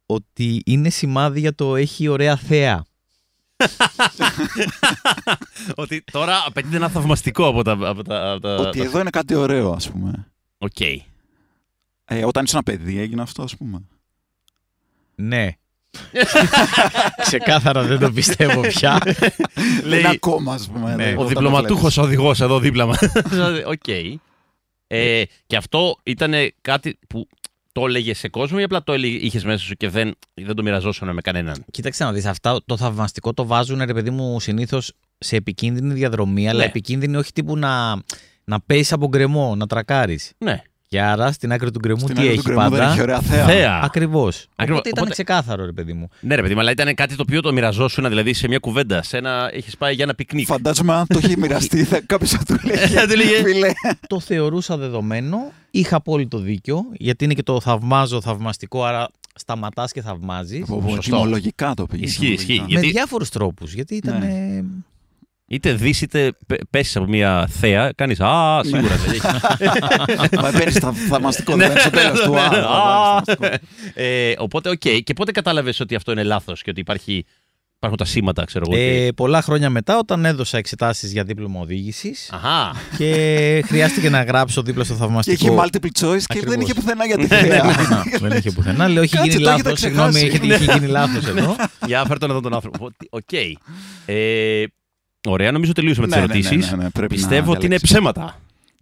ότι είναι σημάδι για το έχει ωραία θέα. Ότι τώρα απαιτείται ένα θαυμαστικό από τα. Από τα, από τα ότι τα- εδώ είναι κάτι ωραίο, ας πούμε. Οκ. Ε, όταν ήσουν ένα παιδί έγινε αυτό, ας πούμε. Ναι. Ξεκάθαρα δεν το πιστεύω πια. Λέει... Είναι ακόμα, ας πούμε. Ναι. εδώ, Ο όταν το διπλωματούχος βλέπεις. οδηγός εδώ δίπλα μας. Οκ. Ε, και αυτό ήταν κάτι που το έλεγε σε κόσμο ή απλά το είχες μέσα σου και δεν, δεν το μοιραζόσουν με κανέναν; Κοίταξε να δεις, αυτά το θαυμαστικό το βάζουν ρε παιδί μου συνήθως σε επικίνδυνη διαδρομή, αλλά Ναι. επικίνδυνη όχι τύπου να, να πέσει από γκρεμό, να τρακάρεις. Ναι. Και άρα στην άκρη του γκρεμού Στην τι άκρη του έχει γκρεμού δεν πάντα; έχει ωραία θέα. Θέα. Ακριβώς. Ακριβώς. Οπότε ήταν Οπότε- ξεκάθαρο, ρε παιδί μου. Ναι, ρε παιδί, μου, αλλά ήταν κάτι το οποίο το μοιραζόσουν, δηλαδή σε μια κουβέντα. Σε ένα... Έχεις πάει για ένα πικνίκ. Φαντάζομαι αν το έχει μοιραστεί, κάποιος θα του λέει. Θα του λέγε. Φίλε. το θεωρούσα δεδομένο. Είχα απόλυτο δίκιο, γιατί είναι και το θαυμάζω θαυμαστικό, άρα σταματάς και θαυμάζεις. Πω, πω, Σωστό. Ετυμολογικά το πήγες. Ισχύει, ισχύει. Με γιατί- διάφορους τρόπους, γιατί ήταν... Ναι. ε, Είτε δεις είτε πέσεις από μια θέα, κάνεις Α, σίγουρα δεν έχει. Μα παίρνεις τα θαυμαστικό, δεν είναι στο τέλος του. Α, θα βάλεις Α. θαυμαστικό. Ε, Οπότε, οκ. Και πότε κατάλαβες ότι αυτό είναι λάθος και ότι υπάρχει, υπάρχουν τα σήματα, ξέρω εγώ. ότι- ε, πολλά χρόνια μετά, όταν έδωσα εξετάσεις για δίπλωμα οδήγησης Αχά. και χρειάστηκε να γράψω δίπλα στο Και θαυμαστικό. είχε multiple choice και δεν Ακριβώς. είχε πουθενά για τη Ναι, ναι, θέα. Α, δεν είχε πουθενά. Λέω, έχει Κάτσε, γίνει το έχετε λάθος. Συγγνώμη, ξεχάσει. έχετε- είχε γίνει λάθος εδώ. Για φέρ τον εδώ τον άνθρωπο. Ότι- Οκ. Ε, Ωραία, νομίζω τελείωσαμε τις Ναι, ναι, ναι, ερωτήσεις. ναι, ναι, πρέπει να Πιστεύω ότι είναι διαλέξεις. ψέματα.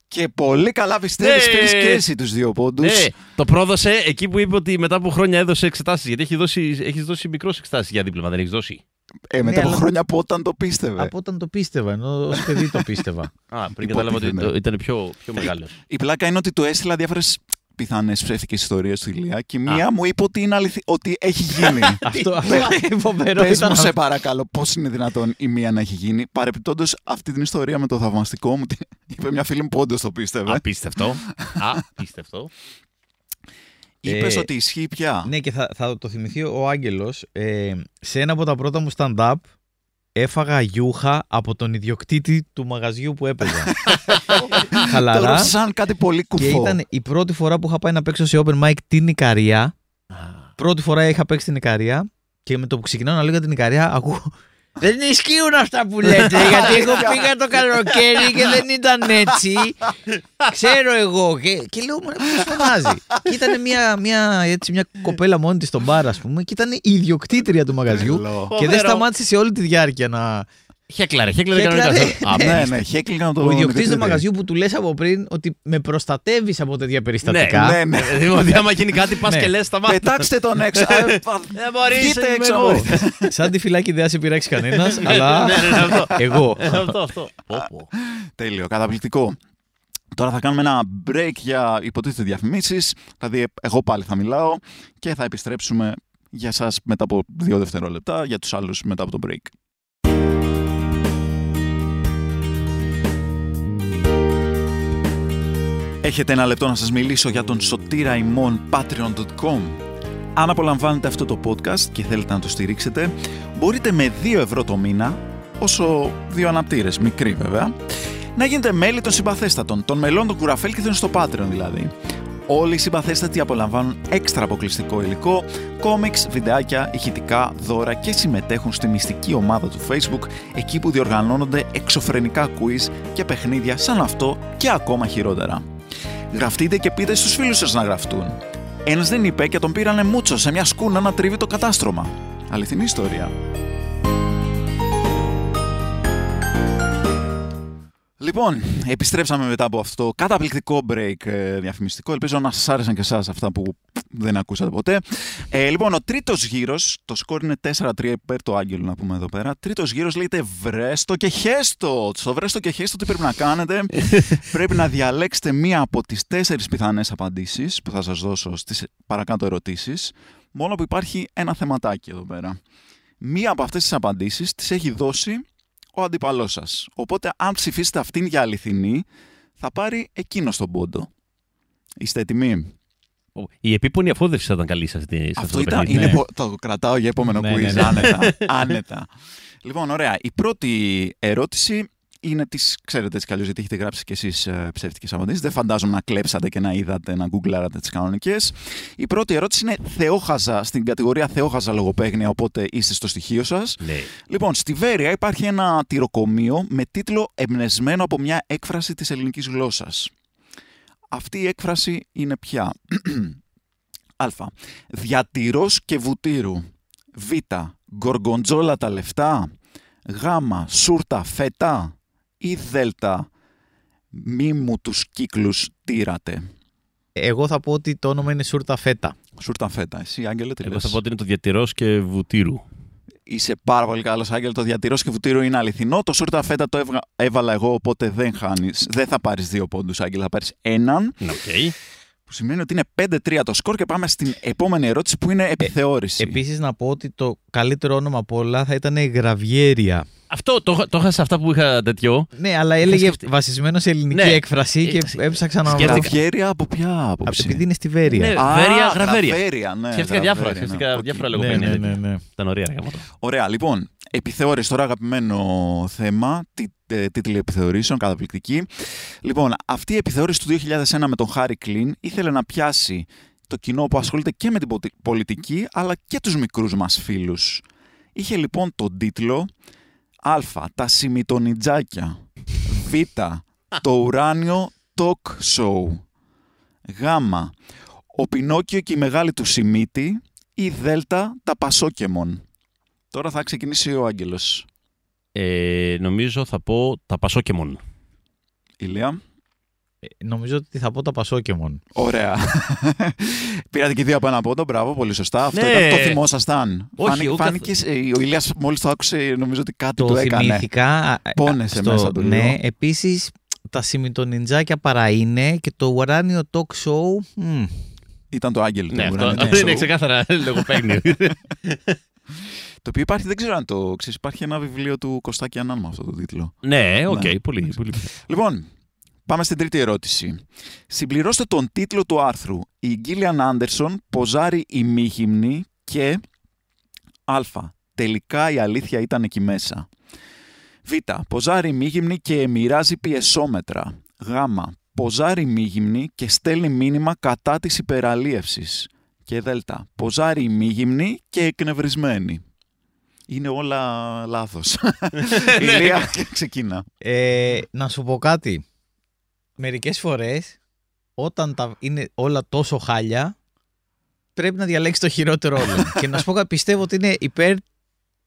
Και πολύ καλά πιστεύεις. Ναι. Πήρες και εσύ τους δύο πόντους. Ναι, το πρόδωσε εκεί που είπε ότι μετά από χρόνια έδωσε εξετάσεις. Γιατί έχει δώσει, έχεις δώσει μικρός εξετάσεις για δίπλωμα, δεν έχεις δώσει. Ε, μετά Ναι, από αλλά- χρόνια από όταν το πίστευε. Από όταν το πίστευα, ενώ ως παιδί το πίστευα. Α, πριν κατάλαβα ότι Υποτίθεται. το- ήταν πιο, πιο μεγάλος. Η πλάκα είναι ότι του έστειλα διάφορες πιθανές ψεύτικες ιστορίες του Ηλία και μία μου είπε ότι, είναι αληθι... ότι έχει γίνει. Αυτό αυτό φοβερό Πες ήταν μου, αυτό. σε παρακαλώ, πώς είναι δυνατόν η μία να έχει γίνει. Παρεπιπτόντως, αυτή την ιστορία με το θαυμαστικό μου την είπε μια φίλη μου που όντως το πίστευε. Απίστευτο. Απίστευτο. Είπες Ε, ότι ισχύει πια. Ναι, και θα, θα το θυμηθεί ο Άγγελος. Ε, σε ένα από τα πρώτα μου stand-up έφαγα γιούχα από τον ιδιοκτήτη του μαγαζιού που έπαιζα. Τώρα Χαλαρά. σαν κάτι πολύ κουφό. Και ήταν η πρώτη φορά που είχα πάει να παίξω σε open mic την Ικαρία. Πρώτη φορά είχα παίξει την Ικαρία και με το που ξεκινάω να λέω για την Ικαρία ακούω δεν ισχύουν αυτά που λέτε, γιατί εγώ πήγα το καλοκαίρι και δεν ήταν έτσι. Ξέρω εγώ. Και, και λέω, μα πώς φωνάζει. Και ήταν μια, μια, έτσι, μια κοπέλα μόνη της στον μπαρ, ας πούμε, και ήταν η ιδιοκτήτρια του μαγαζιού. Τρελό. Και δεν Φοβερό. σταμάτησε σε όλη τη διάρκεια να. Χέκλαρε, χέκλαρε Χέκλαρε. κανονικά. Α, Ναι, ναι, χέκλιγα το. Ο ιδιοκτήτης του μηδενίδι. μαγαζιού που του λες από πριν ότι με προστατεύεις από τέτοια περιστατικά. Ναι, ναι. Δηλαδή, ότι άμα γίνει κάτι, πας Ναι. και λες, σταμάτα. Πετάξτε τον έξω. Ε, πα- Δεν μπορείς, Βγείτε είμαι έξω. εγώ. Σαν τη φυλάκη δεν θα σε πειράξει κανένας, αλλά ναι, ναι, ναι, αυτό. εγώ. Ε, Αυτό, αυτό. Πω, πω. Τέλειο, καταπληκτικό. Τώρα θα κάνουμε ένα break για υποτίθεται διαφημίσεις, δηλαδή εγώ πάλι θα μιλάω και θα επιστρέψουμε για σας μετά από δύο δευτερόλεπτα, για τους άλλους μετά από το break. Έχετε ένα λεπτό να σας μιλήσω για τον Σωτήρα ημών patreon.com. Αν απολαμβάνετε αυτό το podcast και θέλετε να το στηρίξετε, μπορείτε με 2 ευρώ το μήνα, όσο δύο αναπτήρες, μικρή βέβαια, να γίνετε μέλη των συμπαθέστατων, των μελών των κουραφέλκυθων στο Patreon δηλαδή. Όλοι οι συμπαθέστατοι απολαμβάνουν έξτρα αποκλειστικό υλικό, κόμιξ, βιντεάκια, ηχητικά, δώρα και συμμετέχουν στη μυστική ομάδα του Facebook, εκεί που διοργανώνονται εξωφρενικά quiz και παιχνίδια σαν αυτό και ακόμα χειρότερα. Γραφτείτε και πείτε στους φίλους σας να γραφτούν. Ένας δεν είπε και τον πήρανε μούτσο σε μια σκούνα να τρίβει το κατάστρωμα. Αληθινή ιστορία. Λοιπόν, επιστρέψαμε μετά από αυτό το καταπληκτικό break ε, διαφημιστικό. Ελπίζω να σας άρεσαν και εσάς αυτά που δεν ακούσατε ποτέ. Ε, λοιπόν, ο τρίτος γύρος, το σκορ είναι 4-3 υπέρ το Άγγελο να πούμε εδώ πέρα. Τρίτος γύρος λέγεται βρέστο και χέστο. Στο βρέστο και χέστο τι πρέπει να κάνετε; πρέπει να διαλέξετε μία από τις τέσσερις πιθανές απαντήσεις που θα σας δώσω στις παρακάτω ερωτήσεις. Μόνο που υπάρχει ένα θεματάκι εδώ πέρα. Μία από αυτές τις απαντήσεις τις έχει δώσει ο αντίπαλό σας. Οπότε, αν ψηφίσετε αυτήν για αληθινή, θα πάρει εκείνο τον πόντο. Είστε έτοιμοι; Η επίπονη αφόδευση θα ήταν καλή σα. Αυτό ήταν. Είναι, πο- το κρατάω για επόμενο Ναι, quiz. ναι, ναι. Άνετα. άνετα. λοιπόν, ωραία. Η πρώτη ερώτηση είναι τη. Ξέρετε έτσι κι αλλιώς, γιατί έχετε γράψει κι εσείς ψεύτικες απαντήσεις. Δεν φαντάζομαι να κλέψατε και να είδατε, να γκουγκλάρατε τις κανονικές. Η πρώτη ερώτηση είναι Θεόχαζα, στην κατηγορία Θεόχαζα λογοπαίγνια, οπότε είστε στο στοιχείο σας. Ναι. Λοιπόν, στη Βέρεια υπάρχει ένα τυροκομείο με τίτλο «Εμπνεσμένο από μια έκφραση της ελληνικής γλώσσας». Αυτή η έκφραση είναι πια Α. Διατηρός και βουτύρου Β. Γκοργοντζόλα τα λεφτά Γ. Σούρτα φέτα ή Δ. Μη μου τους κύκλους τύρατε. Εγώ θα πω ότι το όνομα είναι Σούρτα Φέτα. Σούρτα φέτα. Εσύ, Άγγελε, τι Εγώ λες; θα πω ότι είναι το διατηρός και βουτύρου. Είσαι πάρα πολύ καλός, Άγγελ. Το διατηρός και βουτύρο είναι αληθινό. Το σούρτα φέτα το έβγα- έβαλα εγώ, οπότε δεν χάνεις. Δεν θα πάρεις δύο πόντους, Άγγελ. Θα πάρεις έναν. Ναι, οκ. Που σημαίνει ότι είναι 5-3 το σκορ και πάμε στην επόμενη ερώτηση που είναι επιθεώρηση. Επίσης να πω ότι το καλύτερο όνομα από όλα θα ήταν Γραβιέρια. Αυτό το, το είχα σε αυτά που είχα τέτοιο. Ναι, αλλά έλεγε σκεφτεί- βασισμένο σε ελληνική Ναι. έκφραση και Ε, έψαξα να σκέφτηκα- βρω. Γραφιέρια από ποια Α, άποψη. Επειδή είναι στη Βέρεια. Ναι. Α, Βέρεια, γραβέρια. γραβέρια, ναι, Σκέφτηκα διάφορα, γραβέρια, σκέφτηκα ναι. Οκ. διάφορα ναι, λογοπαίγνια. ναι, τέτοια. ναι, ναι. Ήταν ωραία, ρε, γαμώτο. Ωραία, λοιπόν. Επιθεώρηση τώρα, αγαπημένο θέμα. Τι, ε, τίτλοι επιθεωρήσεων, καταπληκτική. Λοιπόν, αυτή η επιθεώρηση του 2001 με τον Χάρρυ Κλυνν ήθελε να πιάσει το κοινό που ασχολείται και με την ποτι- πολιτική, αλλά και τους μικρούς μας φίλους. Είχε λοιπόν τον τίτλο Α. Τα Σημιτονιντζάκια. Β. Το ουράνιο talk show. Γ. Ο Πινόκιο και η μεγάλη του Σιμίτη. Ή Δ. Τα Πασόκεμον. Τώρα θα ξεκινήσει ο Άγγελος. Ε, νομίζω θα πω τα Πασόκεμον. Ηλία. Ε, Νομίζω ότι θα πω τα Πασόκεμον. Ωραία. Πήρατε και δύο από ένα πόντο. Μπράβο, πολύ σωστά. Αυτό Ναι. ήταν, το θυμόσασταν. Όχι, Φάνη- εγώ φάνηκες, ε, ο Ηλίας μόλις το άκουσε, νομίζω ότι κάτι Το του έκανε. θυμήθηκα. α, Πόνεσε στο- μέσα του Ναι, λίγο. επίσης τα Σημιτονιντζάκια παρά είναι και το ουράνιο talk show. μμ, Ήταν το Άγγελο. Ναι, το αυτό, ουράνιο αυτό talk είναι show. ξεκάθαρα λογοπαίγνιο. Το οποίο υπάρχει, δεν ξέρω αν το ξέρεις. Υπάρχει ένα βιβλίο του Κωστάκη Ανάν με αυτό το τίτλο. ναι, οκ, Ναι. πολύ. πολύ. Λοιπόν, πάμε στην τρίτη ερώτηση. Συμπληρώστε τον τίτλο του άρθρου. Η Γκίλιαν Άντερσον ποζάρει ημίγυμνη και Α. Τελικά η αλήθεια ήταν εκεί μέσα. Β. Ποζάρει ημίχυμνη και μοιράζει πιεσόμετρα. Γ. Ποζάρει ημίχυμνη και στέλνει μήνυμα κατά της υπεραλίευσης. Και Δ. Ποζάρει ημίχυμνη και εκνευρισμένη. Είναι όλα λάθος. Ηλία, ξεκίνα. Ε, να σου πω κάτι. Μερικές φορές όταν τα είναι όλα τόσο χάλια πρέπει να διαλέξεις το χειρότερο όλο. και να σου πω κάτι, πιστεύω ότι είναι υπέρ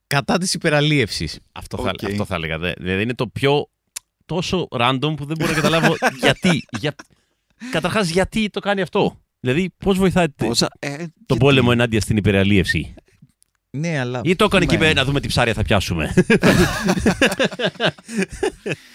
κατά της υπεραλίευσης. Αυτό, θα, Οκ. αυτό θα έλεγα. δε- Δηλαδή είναι το πιο τόσο random που δεν μπορώ να καταλάβω γιατί. Για... Καταρχάς, γιατί το κάνει αυτό. Δηλαδή, πώς βοηθάει τε- Πόσα, ε, τον γιατί; πόλεμο ενάντια στην υπεραλίευση; Ναι, αλλά Ή το έκανε εκεί Ναι. πέρα να δούμε τι ψάρια θα πιάσουμε. Η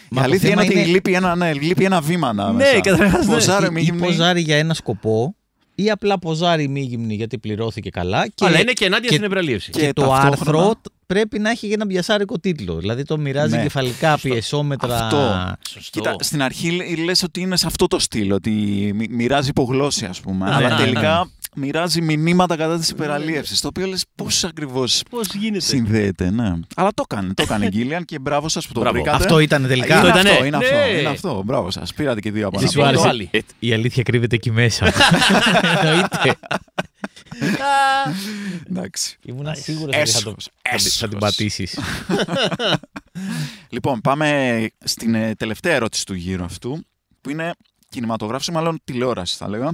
Μα το αλήθεια είναι θέμα ότι είναι- λείπει ένα, ναι, λείπει ένα βήμα να Ναι, καταρχάς, ναι. Ποζάρω ή, μη ή γυμνή. ποζάρει για ένα σκοπό ή απλά ποζάρει μη γυμνή γιατί πληρώθηκε καλά. Και, Αλλά είναι και ενάντια και- στην εμπραλίευση. και, Και το ταυτόχρονα- άρθρο τ- πρέπει να έχει και ένα πιασάρικο τίτλο. Δηλαδή το μοιράζει Ναι. κεφαλικά, πιεσόμετρα. Αυτό. Σωστό. Κοίτα, στην αρχή λέ- λες ότι είναι σε αυτό το στυλ, ότι μοι- μοιράζει υπογλώσση, ας πούμε. Ναι, αλλά ναι, τελικά μοιράζει μηνύματα κατά της υπεραλίευσης. Το οποίο λες πώς ακριβώς Πώς γίνεται; συνδέεται, ναι. Αλλά το έκανε, το έκανε Γκίλιαν και μπράβο σας που το Μπράβο. βρήκατε. Αυτό ήταν τελικά. Είναι Αυτό αυτό, ήτανε. είναι Ναι. αυτό, είναι αυτό. Μπράβο σας. Πήρατε και δύο από Τι ένα σου το άρεσε. άλλη. Ε, Η αλήθεια κρύβεται εκεί μέσα. Εννοείται. Εντάξει. Ήμουν σίγουρος ότι θα, το, Έσχος, θα, τη- θα την έσχος. πατήσεις. Λοιπόν, πάμε στην ε, τελευταία ερώτηση του γύρου αυτού, που είναι κινηματογράφηση, μάλλον τηλεόραση θα λέγα.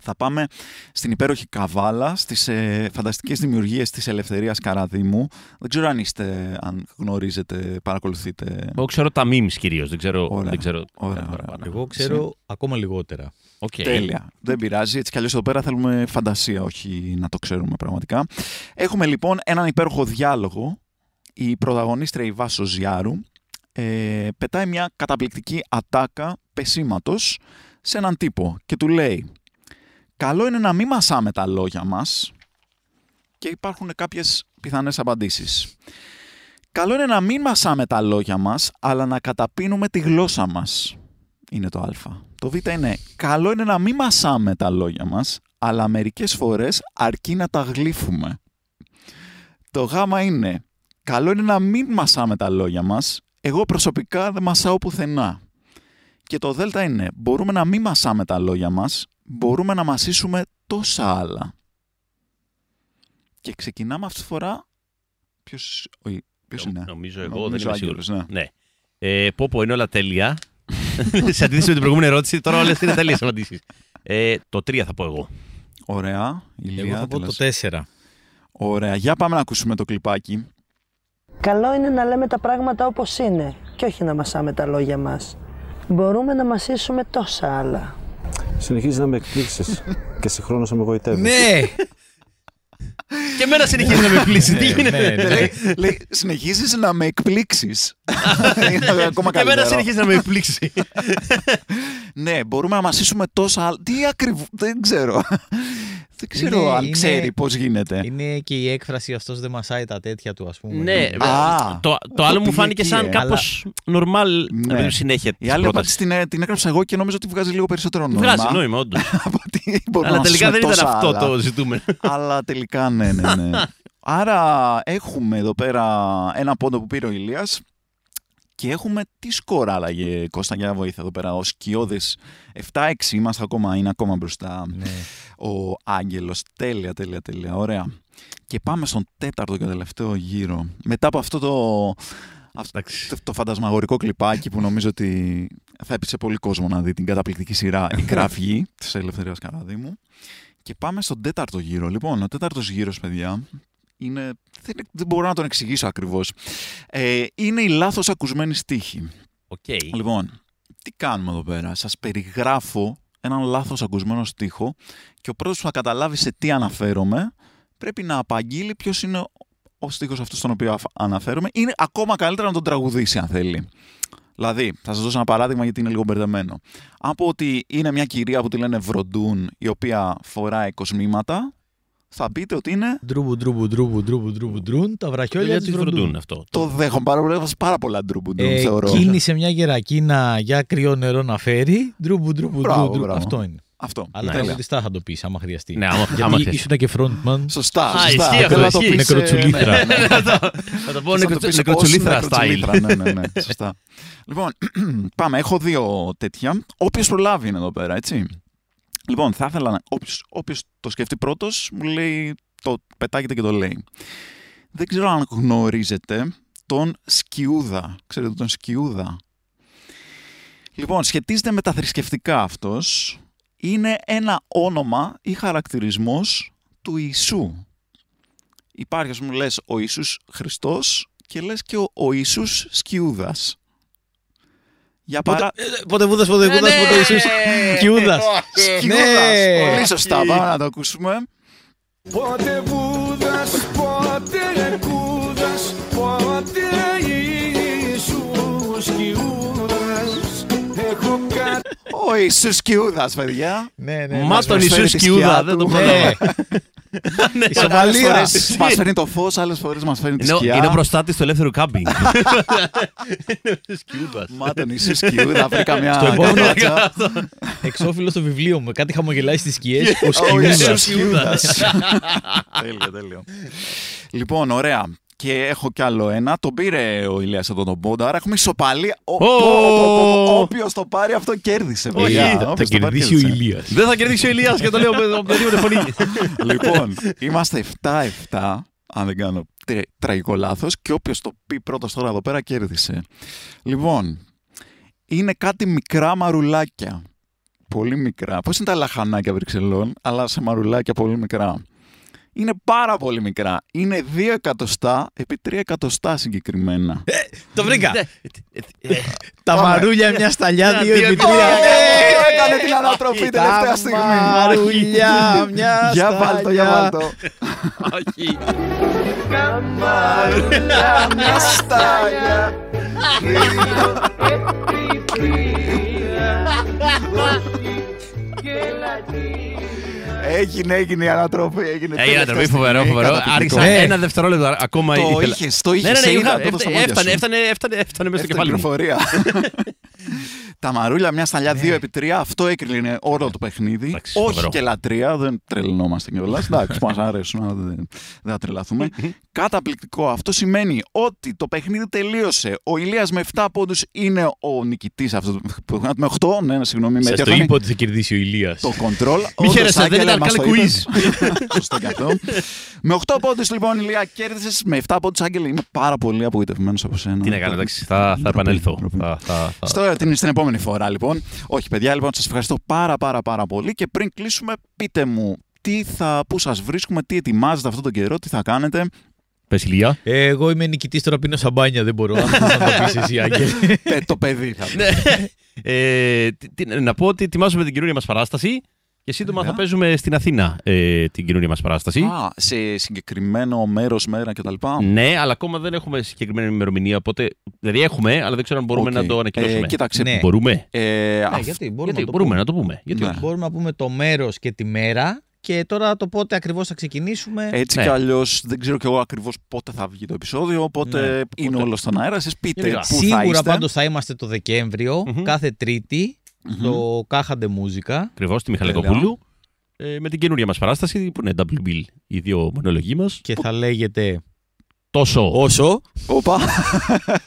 Θα πάμε στην υπέροχη Καβάλα, στις ε, φανταστικές δημιουργίες της Ελευθερίας Καραδίμου. Δεν ξέρω αν είστε, αν γνωρίζετε, παρακολουθείτε. Εγώ ξέρω τα memes κυρίως. Δεν ξέρω. Ωραία. Δεν ξέρω Ωραία, κάτι ωραία. παραπάνω. Εγώ ξέρω ακόμα λιγότερα. Οκ. Τέλεια. Δεν πειράζει. Έτσι κι αλλιώς εδώ πέρα θέλουμε φαντασία, όχι να το ξέρουμε πραγματικά. Έχουμε λοιπόν έναν υπέροχο διάλογο. Η πρωταγωνίστρια η Βάσο Ζιάρου ε, πετάει μια καταπληκτική ατάκα πεσίματος σε έναν τύπο και του λέει «Καλό είναι να μην μασάμε τα λόγια μας» και υπάρχουν κάποιες πιθανές απαντήσεις. «Καλό είναι να μην μασάμε τα λόγια μας, αλλά να καταπίνουμε τη γλώσσα μας» είναι το α. Το β είναι καλό είναι να μην μασάμε τα λόγια μας, αλλά μερικές φορές αρκεί να τα γλύφουμε. Το γ είναι καλό είναι να μην μασάμε τα λόγια μας, εγώ προσωπικά δεν μασάω πουθενά. Και το δ είναι μπορούμε να μην μασάμε τα λόγια μας, μπορούμε να μασίσουμε τόσα άλλα. Και ξεκινάμε αυτή τη φορά... Ποιος, όχι, ποιος είναι; Νομίζω εγώ Νομίζω δεν είμαι Άγγελος, σίγουρος. ναι. Ναι. Ε, πω, πω, είναι όλα τέλεια. Σε αντίθεση με την προηγούμενη ερώτηση, τώρα όλες είναι τέλειες απαντήσεις. Ε, το 3 θα πω εγώ. Ωραία. Ηλία, Εγώ θα πω τέλος. το 4. Ωραία. Για πάμε να ακούσουμε το κλιπάκι. Καλό είναι να λέμε τα πράγματα όπως είναι και όχι να μασάμε τα λόγια μας. Μπορούμε να μασίσουμε τόσα άλλα. Συνεχίζεις να με εκπλήξεις και συγχρόνως να με γοητεύει. Ναι! Και εμένα συνεχίζει να με πλήσει. Τι ναι, γίνεται; ναι. λέει, λέει, συνεχίζεις να με εκπλήξεις. Είναι ακόμα Και εμένα καλύτερο. συνεχίζει να με εκπλήξει. Ναι, μπορούμε να μασίσουμε τόσα άλλα. Τι ακριβώς, δεν ξέρω. Δεν ξέρω Είναι- αν είναι- ξέρει πώς γίνεται. Είναι και η έκφραση αυτός δεν μασάει τα τέτοια του, ας πούμε. ναι, Α, το, το άλλο μου πήγε φάνηκε εκεί, σαν ε. κάπως normal Ναι. ναι. συνέχεια της Η άλλη πρότασης. απάντηση την, ε, την έγραψα εγώ και νομίζω ότι βγάζει λίγο περισσότερο νόημα. Βγάζει νόημα, όντως. από ότι μπορούμε Αλλά να τελικά δεν μασίσουμε ήταν τόσα αυτό άλλα. το ζητούμενο. Αλλά τελικά ναι, ναι, ναι. Άρα έχουμε εδώ πέρα ένα πόντο που πήρε ο Ηλίας και έχουμε τι σκορ άλλαγε Κώστα για βοήθεια εδώ πέρα. Ο Σκιώδης 7-6 είμαστε ακόμα, είναι ακόμα μπροστά Ναι. ο Άγγελος. Τέλεια, τέλεια, τέλεια. Ωραία. Και πάμε στον τέταρτο και τελευταίο γύρο. Μετά από αυτό το, αυτό, Εντάξει. το, το φαντασμαγορικό κλιπάκι που νομίζω ότι θα έπεισε πολύ κόσμο να δει την καταπληκτική σειρά «Η Κραυγή» της Ελευθερίας Καραδίμου. Και πάμε στον τέταρτο γύρο. Λοιπόν, ο τέταρτος γύρος, παιδιά, είναι, δεν, δεν μπορώ να τον εξηγήσω ακριβώς. Ε, είναι η λάθος ακουσμένοι στίχοι. Οκ. Λοιπόν, τι κάνουμε εδώ πέρα; Σας περιγράφω έναν λάθος ακουσμένο στίχο και ο πρώτος που θα καταλάβει σε τι αναφέρομαι πρέπει να απαγγείλει ποιος είναι ο στίχος αυτός στον οποίο αφ- αναφέρομαι. Είναι ακόμα καλύτερα να τον τραγουδήσει αν θέλει. Δηλαδή, θα σας δώσω ένα παράδειγμα γιατί είναι λίγο μπερδεμένο. Αν πω ότι είναι μια κυρία που τη λένε Βροντούν η οποία φοράει κοσμήματα, θα πείτε ότι είναι Ντρούμπου, ντρούμπου, ντρούμπου, ντρούμπου, ντρούμπου, ντρούν, τα βραχιόλια Γιατί της της βροντούν βροντούν. αυτό. το δέχομαι πάρα πολύ. Έβαζε πάρα πολλά ντρούμπουντρούμ, Ε, θεωρώ. κίνησε μια γερακίνα για κρύο νερό να φέρει. Ντρούμπου, ντρούμπου, Μπράβο, ντρούμπου. μπράβο. Αυτό είναι. Αυτό. Αλλά Ναι. τραγουδιστά θα το πεις, άμα χρειαστεί. Ναι, άμα- Γιατί άμα χρειαστεί. ήσουν και frontman. Σωστά, Α, σωστά. ισχύει αυτό, Θέλω να το ισχύει. πεις, ε, Νεκροτσουλήθρα. ναι, ναι, ναι. Θα το πω Θες να το πεις ως νεκροτσουλήθρα style. νεκροτσουλήθρα, Ναι, ναι, ναι, σωστά. Λοιπόν, πάμε. Έχω δύο τέτοια. Όποιος προλάβει είναι εδώ πέρα, έτσι. Λοιπόν, θα ήθελα να. Όποιος, όποιος το σκεφτεί πρώτος, μου λέει. Το πετάγεται και το λέει. Δεν ξέρω αν γνωρίζετε τον Σκιούδα. Ξέρετε τον Σκιούδα; Λοιπόν, σχετίζεται με τα θρησκευτικά αυτός. Είναι ένα όνομα ή χαρακτηρισμός του Ιησού. Υπάρχει, ας πούμε, λες ο Ιησούς Χριστός και λες και ο, ο Ιησούς Σκιούδας. Για παρά... Πότε βούδα, πότε Ναι, βούδα, πότε Ιησούς. Κιούδας. Σκιούδας. Ναι. Πολύ σωστά. Πάμε να το ακούσουμε. Πότε Βούδας, πότε Κούδας, πότε Ιησούς Κιούδας Έχω κάτι Ο Ιησούς Κιούδας, παιδιά. Ναι, ναι. Μας μας τον προσφέρει Ιησούς τη Κιούδα, σκιά δεν του. το Ναι. Ναι, Η Σομαλία. Άλλες μας φέρνει το φως, άλλες φορές μας φέρνει τη Είναι, σκιά. είναι προστάτη του ελεύθερου κάμπινγκ. Σκιούδας. Μα τον Ιησούς Κιούδα, βρήκα μια Στο επόμενο- καρότσα. Εξώφυλλος στο βιβλίο μου. Κάτι χαμογελάει στις σκιές. Ο Ο Σκιούδας. Ιησούς Κιούδας. Τέλειο, τέλειο. Λοιπόν, ωραία. Και έχω κι άλλο ένα. Τον πήρε ο Ηλίας εδώ τον πόντο. Άρα έχουμε ισοπαλία. Ω! Όποιος το πάρει αυτό κέρδισε. παιδιά. Όχι, Θα Όποιος το πάρει, κερδίσει ο κέρδισε. Ηλίας. Δεν θα κερδίσει ο Ηλίας και το λέω με οποιαδήποτε φωνή. Λοιπόν, είμαστε 7-7. Αν δεν κάνω τε- τραγικό λάθος. Και όποιος το πει πρώτος τώρα εδώ πέρα κέρδισε. Λοιπόν, είναι κάτι μικρά μαρουλάκια. Πολύ μικρά. Πώς είναι τα λαχανάκια Βρυξελών, αλλά σε μαρουλάκια πολύ μικρά. Είναι πάρα πολύ μικρά. Είναι 2 εκατοστά επί 3 εκατοστά συγκεκριμένα. Το βρήκα. Ναι, ε, Τα Πάμε. μαρούλια μια σταλιά, Μια, δύο δύο επί επί τρία. τρία. Ναι. Έκανε την ανατροπή τελευταία Τα στιγμή. μαρούλια μια Για βάλτο, για σταλιά. βάλτο. Όχι. Μια στάλια. Έγινε, έγινε η ανατροπή. Έγινε, Έγινε τελευταία τροπή, στιγμή, φοβερό, φοβερό. καταπληκτικό. Άρχισα Ε. ένα δευτερόλεπτο ακόμα. Το ήθελα- είχες, το είχες, Ναι, ναι, ναι, σε είχα- είδα τότε στα έφτα- μάτια έφτανε, σου. έφτανε, έφτανε, έφτανε μέσα στο Έφτανε κεφάλι μου. πληροφορία. Τα μαρούλια μια σταλιά 2 επί 3, αυτό έκλεινε όλο το παιχνίδι. Εντάξει, Όχι φοβερό. και λατρεία, δεν τρελνόμαστε κιόλας. Εντάξει, μας αρέσουν, αλλά δεν, δεν θα τρελαθούμε. Καταπληκτικό. Αυτό σημαίνει ότι το παιχνίδι τελείωσε. Ο Ηλίας με 7 πόντους είναι ο νικητής αυτό. που- Με 8, ναι, ναι, συγγνώμη. με Σας το διορθώνει είπα ότι θα κερδίσει ο Ηλίας. Το control. Μη Όντως, χαίρεσαι, δεν Άγγελε, ήταν μας καν το quiz. είπες. Σωστό και αυτό. Με 8 πόντους λοιπόν, Ηλία, κέρδισες. Με 7 πόντους, Άγγελε, είμαι πάρα πολύ απογοητευμένος από σένα. Τι να κάνω, εντάξει, θα, θα επανέλθω. Θα- θα- θα- Στο, την, στην επόμενη φορά λοιπόν. Όχι, παιδιά, λοιπόν, σας ευχαριστώ πάρα πάρα πάρα πολύ και πριν κλείσουμε, πείτε μου τι θα, πού σας βρίσκουμε, τι ετοιμάζετε αυτόν τον καιρό, τι θα κάνετε. Πες Ηλία. Ε, Εγώ είμαι νικητής τώρα πίνω σαμπάνια, δεν μπορώ. Αν θες να το πεις εσύ, Άγγελε. Ε, το παιδί θα Ναι. Ε, τι- τι- Να πω ότι ετοιμάζουμε την καινούργια μας παράσταση και σύντομα Ωραία. θα παίζουμε στην Αθήνα ε, την καινούργια μας παράσταση. Α, σε συγκεκριμένο μέρος, μέρα κτλ. Ναι, αλλά ακόμα δεν έχουμε συγκεκριμένη ημερομηνία. Οπότε, δηλαδή έχουμε, αλλά δεν ξέρω αν μπορούμε Οκ. να το ανακοινώσουμε. Ε, κοίταξε, Ναι. Μπορούμε; ε, Ναι, αυ- γιατί μπορούμε, Γιατί να το μπορούμε πούμε. να το πούμε; Γιατί Ναι. όχι; Μπορούμε να πούμε το μέρος και τη μέρα και τώρα το πότε ακριβώς θα ξεκινήσουμε. έτσι Ναι. κι αλλιώς δεν ξέρω κι εγώ ακριβώς πότε θα βγει το επεισόδιο, οπότε Ναι, είναι οπότε- όλος στον αέρα. Εσείς πείτε Γενικά. πού θα Σίγουρα είστε. πάντως θα είμαστε το δεκεμβριο Μμμ. κάθε Τρίτη, στο Κάχαντε Μούζικα. Ακριβώς τη Μιχαλακοπούλου. Ε, με την καινούργια μας παράσταση που είναι double bill οι δύο μονολογοί μας. Και θα λέγεται. Τόσο. Όσο. Όπα.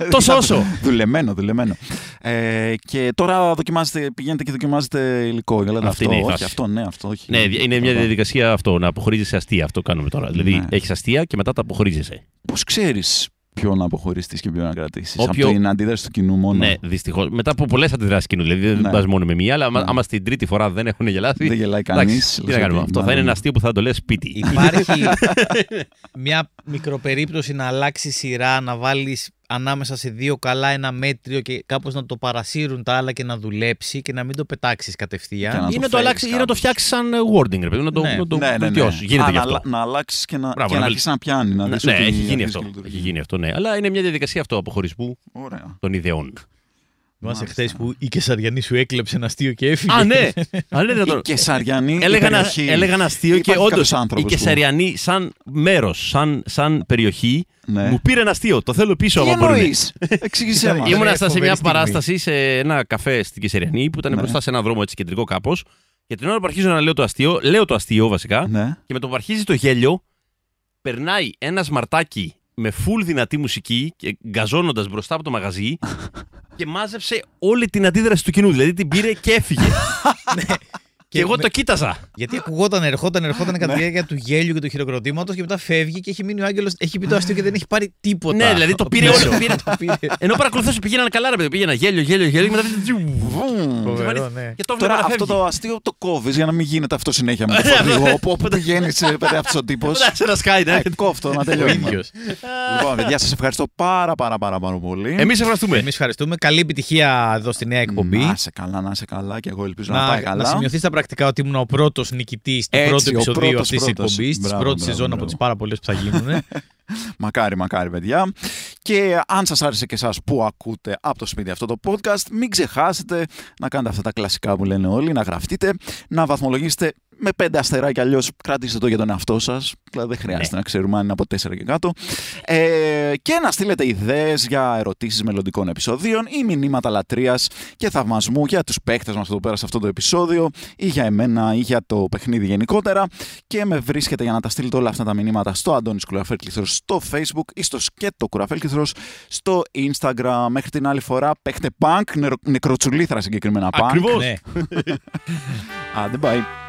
Τόσο όσο. δουλεμένο, δουλεμένο. Ε, και τώρα δοκιμάζετε, πηγαίνετε και δοκιμάζετε υλικό. Λέτε Αυτή αυτό, είναι η όχι, φάση. αυτό, ναι, αυτό, όχι. Ναι, είναι μια διαδικασία αυτό, να αποχωρίζεσαι αστεία. Αυτό κάνουμε τώρα. Δηλαδή, Ναι. έχεις αστεία και μετά τα αποχωρίζεσαι. Πώς ξέρεις ποιο να αποχωρήσεις και ποιο να κρατήσεις. Όποιο- Από την αντίδραση του κοινού μόνο. Ναι, δυστυχώς. Μετά από πολλές αντιδράσεις κοινού. Δηλαδή, δεν Ναι. πας μόνο με μία, αλλά άμα- Ναι. άμα στην τρίτη φορά δεν έχουν γελάσει. Δεν γελάει εντάξει, κανείς. Τι λες να κάνουμε. ότι Αυτό θα είναι μάλλον- ένα αστείο που θα το λες σπίτι. Υπάρχει μια μικροπερίπτωση να αλλάξει σειρά, να βάλεις ανάμεσα σε δύο καλά ένα μέτριο και κάπως να το παρασύρουν τα άλλα και να δουλέψει και να μην το πετάξεις Και κατευθείαν. να Ή το να το, φέρεις αλλάξει, ή να το κάπως. φτιάξεις σαν ε, wording, ρε παιδί, να το, Ναι. να το Ναι, ναι, ναι. βελτιώσει. Γίνεται Α, γι' να, αυτό. αλλα- να αλλάξεις και να, Μπράβο, και να να βελ- αρχίσεις να πιάνει. Να Ναι, δεις ναι, ότι έχει γίνει αρχίζει αυτό. και λειτουργεί. Έχει γίνει αυτό, ναι. Αλλά είναι μια διαδικασία αυτό αποχωρισμού Ωραία. των ιδεών. Θυμάσαι Μάλιστα. χθες που η Κεσαριανή σου έκλεψε ένα αστείο και έφυγε. Α, ναι! Α, ναι, δυνατόν. Η Κεσαριανή Έλεγα ένα, περιοχή. έλεγα ένα αστείο και Υπάρχει όντως κάποιος η άνθρωπος που- Κεσαριανή, σαν μέρος, σαν, σαν περιοχή, Ναι. μου πήρε ένα αστείο. Το θέλω πίσω, Τι άμα μπορούν. εννοείς; Εξήγησέ Ήταν- μας. Ήμουν- Ήμουνα στα- σε φοβερή μια στιγμή. παράσταση σε ένα καφέ στην Κεσαριανή που ήταν Ναι. μπροστά σε ένα δρόμο έτσι κεντρικό κάπως. Και την ώρα που αρχίζω να λέω το αστείο, λέω το αστείο βασικά. Ναι. Και με το που αρχίζει το γέλιο, περνάει ένα σμαρτάκι με full δυνατή μουσική και γκαζώνοντας μπροστά από το μαγαζί και μάζεψε όλη την αντίδραση του κοινού. Δηλαδή την πήρε και έφυγε. και εγώ με- το κοίταζα. Γιατί ακουγόταν, ερχόταν, ερχόταν κατά τη διάρκεια του γέλιου και του χειροκροτήματος και μετά φεύγει και έχει μείνει ο Άγγελος. Έχει πει το αστείο και δεν έχει πάρει τίποτα. Ναι, δηλαδή το πήρε πίσω. όλο. Πήρε... Το πήρε. Ενώ παρακολουθούσα πήγαιναν καλά, ρε παιδί. Πήγαινα γέλιο, γέλιο, γέλιο. Και μετά. Βουμ. Φοβερό, ναι. Και το Τώρα βλέπω να αυτό φεύγει. το αστείο το κόβεις για να μην γίνεται αυτό συνέχεια με το φορτηγό. Όπου όπου πηγαίνεις, παιδί αυτός ο τύπος. Μετά σε ένα σκάι, ναι. Κόφτο να Ο τελειώνει. ίδιος. Λοιπόν, παιδιά, σας ευχαριστώ πάρα πάρα πάρα πάρα πολύ. Εμείς ευχαριστούμε. Εμείς ευχαριστούμε. Καλή επιτυχία εδώ στη νέα εκπομπή. Να σε καλά, να σε καλά και εγώ ελπίζω να, Να, πάει να καλά. σημειωθείς στα πρακτικά ότι ήμουν ο πρώτος νικητής του Έτσι, πρώτου ο επεισοδίου πρώτος, αυτής της πρώτος. εκπομπής, της Μπράβο, πρώτης μπράβο, σεζόν από μπράβο. τις πάρα πολλές που θα γίνουν. Μακάρι, μακάρι, παιδιά. Και αν σας άρεσε και εσάς που ακούτε από το σπίτι αυτό το podcast, μην ξεχάσετε να κάνετε αυτά τα κλασικά που λένε όλοι, να γραφτείτε, να βαθμολογήσετε με πέντε αστεράκια, αλλιώς κρατήστε το για τον εαυτό σας. Δηλαδή δεν χρειάζεται να ξέρουμε αν είναι από τέσσερα και κάτω. Ε, και να στείλετε ιδέες για ερωτήσεις μελλοντικών επεισοδίων ή μηνύματα λατρείας και θαυμασμού για τους παίκτες μας εδώ πέρα σε αυτό το επεισόδιο ή για εμένα ή για το παιχνίδι γενικότερα. Και με βρίσκεται για να τα στείλετε όλα αυτά τα μηνύματα στο Αντώνης Κουραφέλ στο Facebook ή στο Σκέτο Κουραφέλ στο Instagram. Μέχρι την άλλη φορά, παίχτε punk, νεκροτσουλήθρα συγκεκριμένα punk. Ακριβώς. Ναι. Άντε, bye.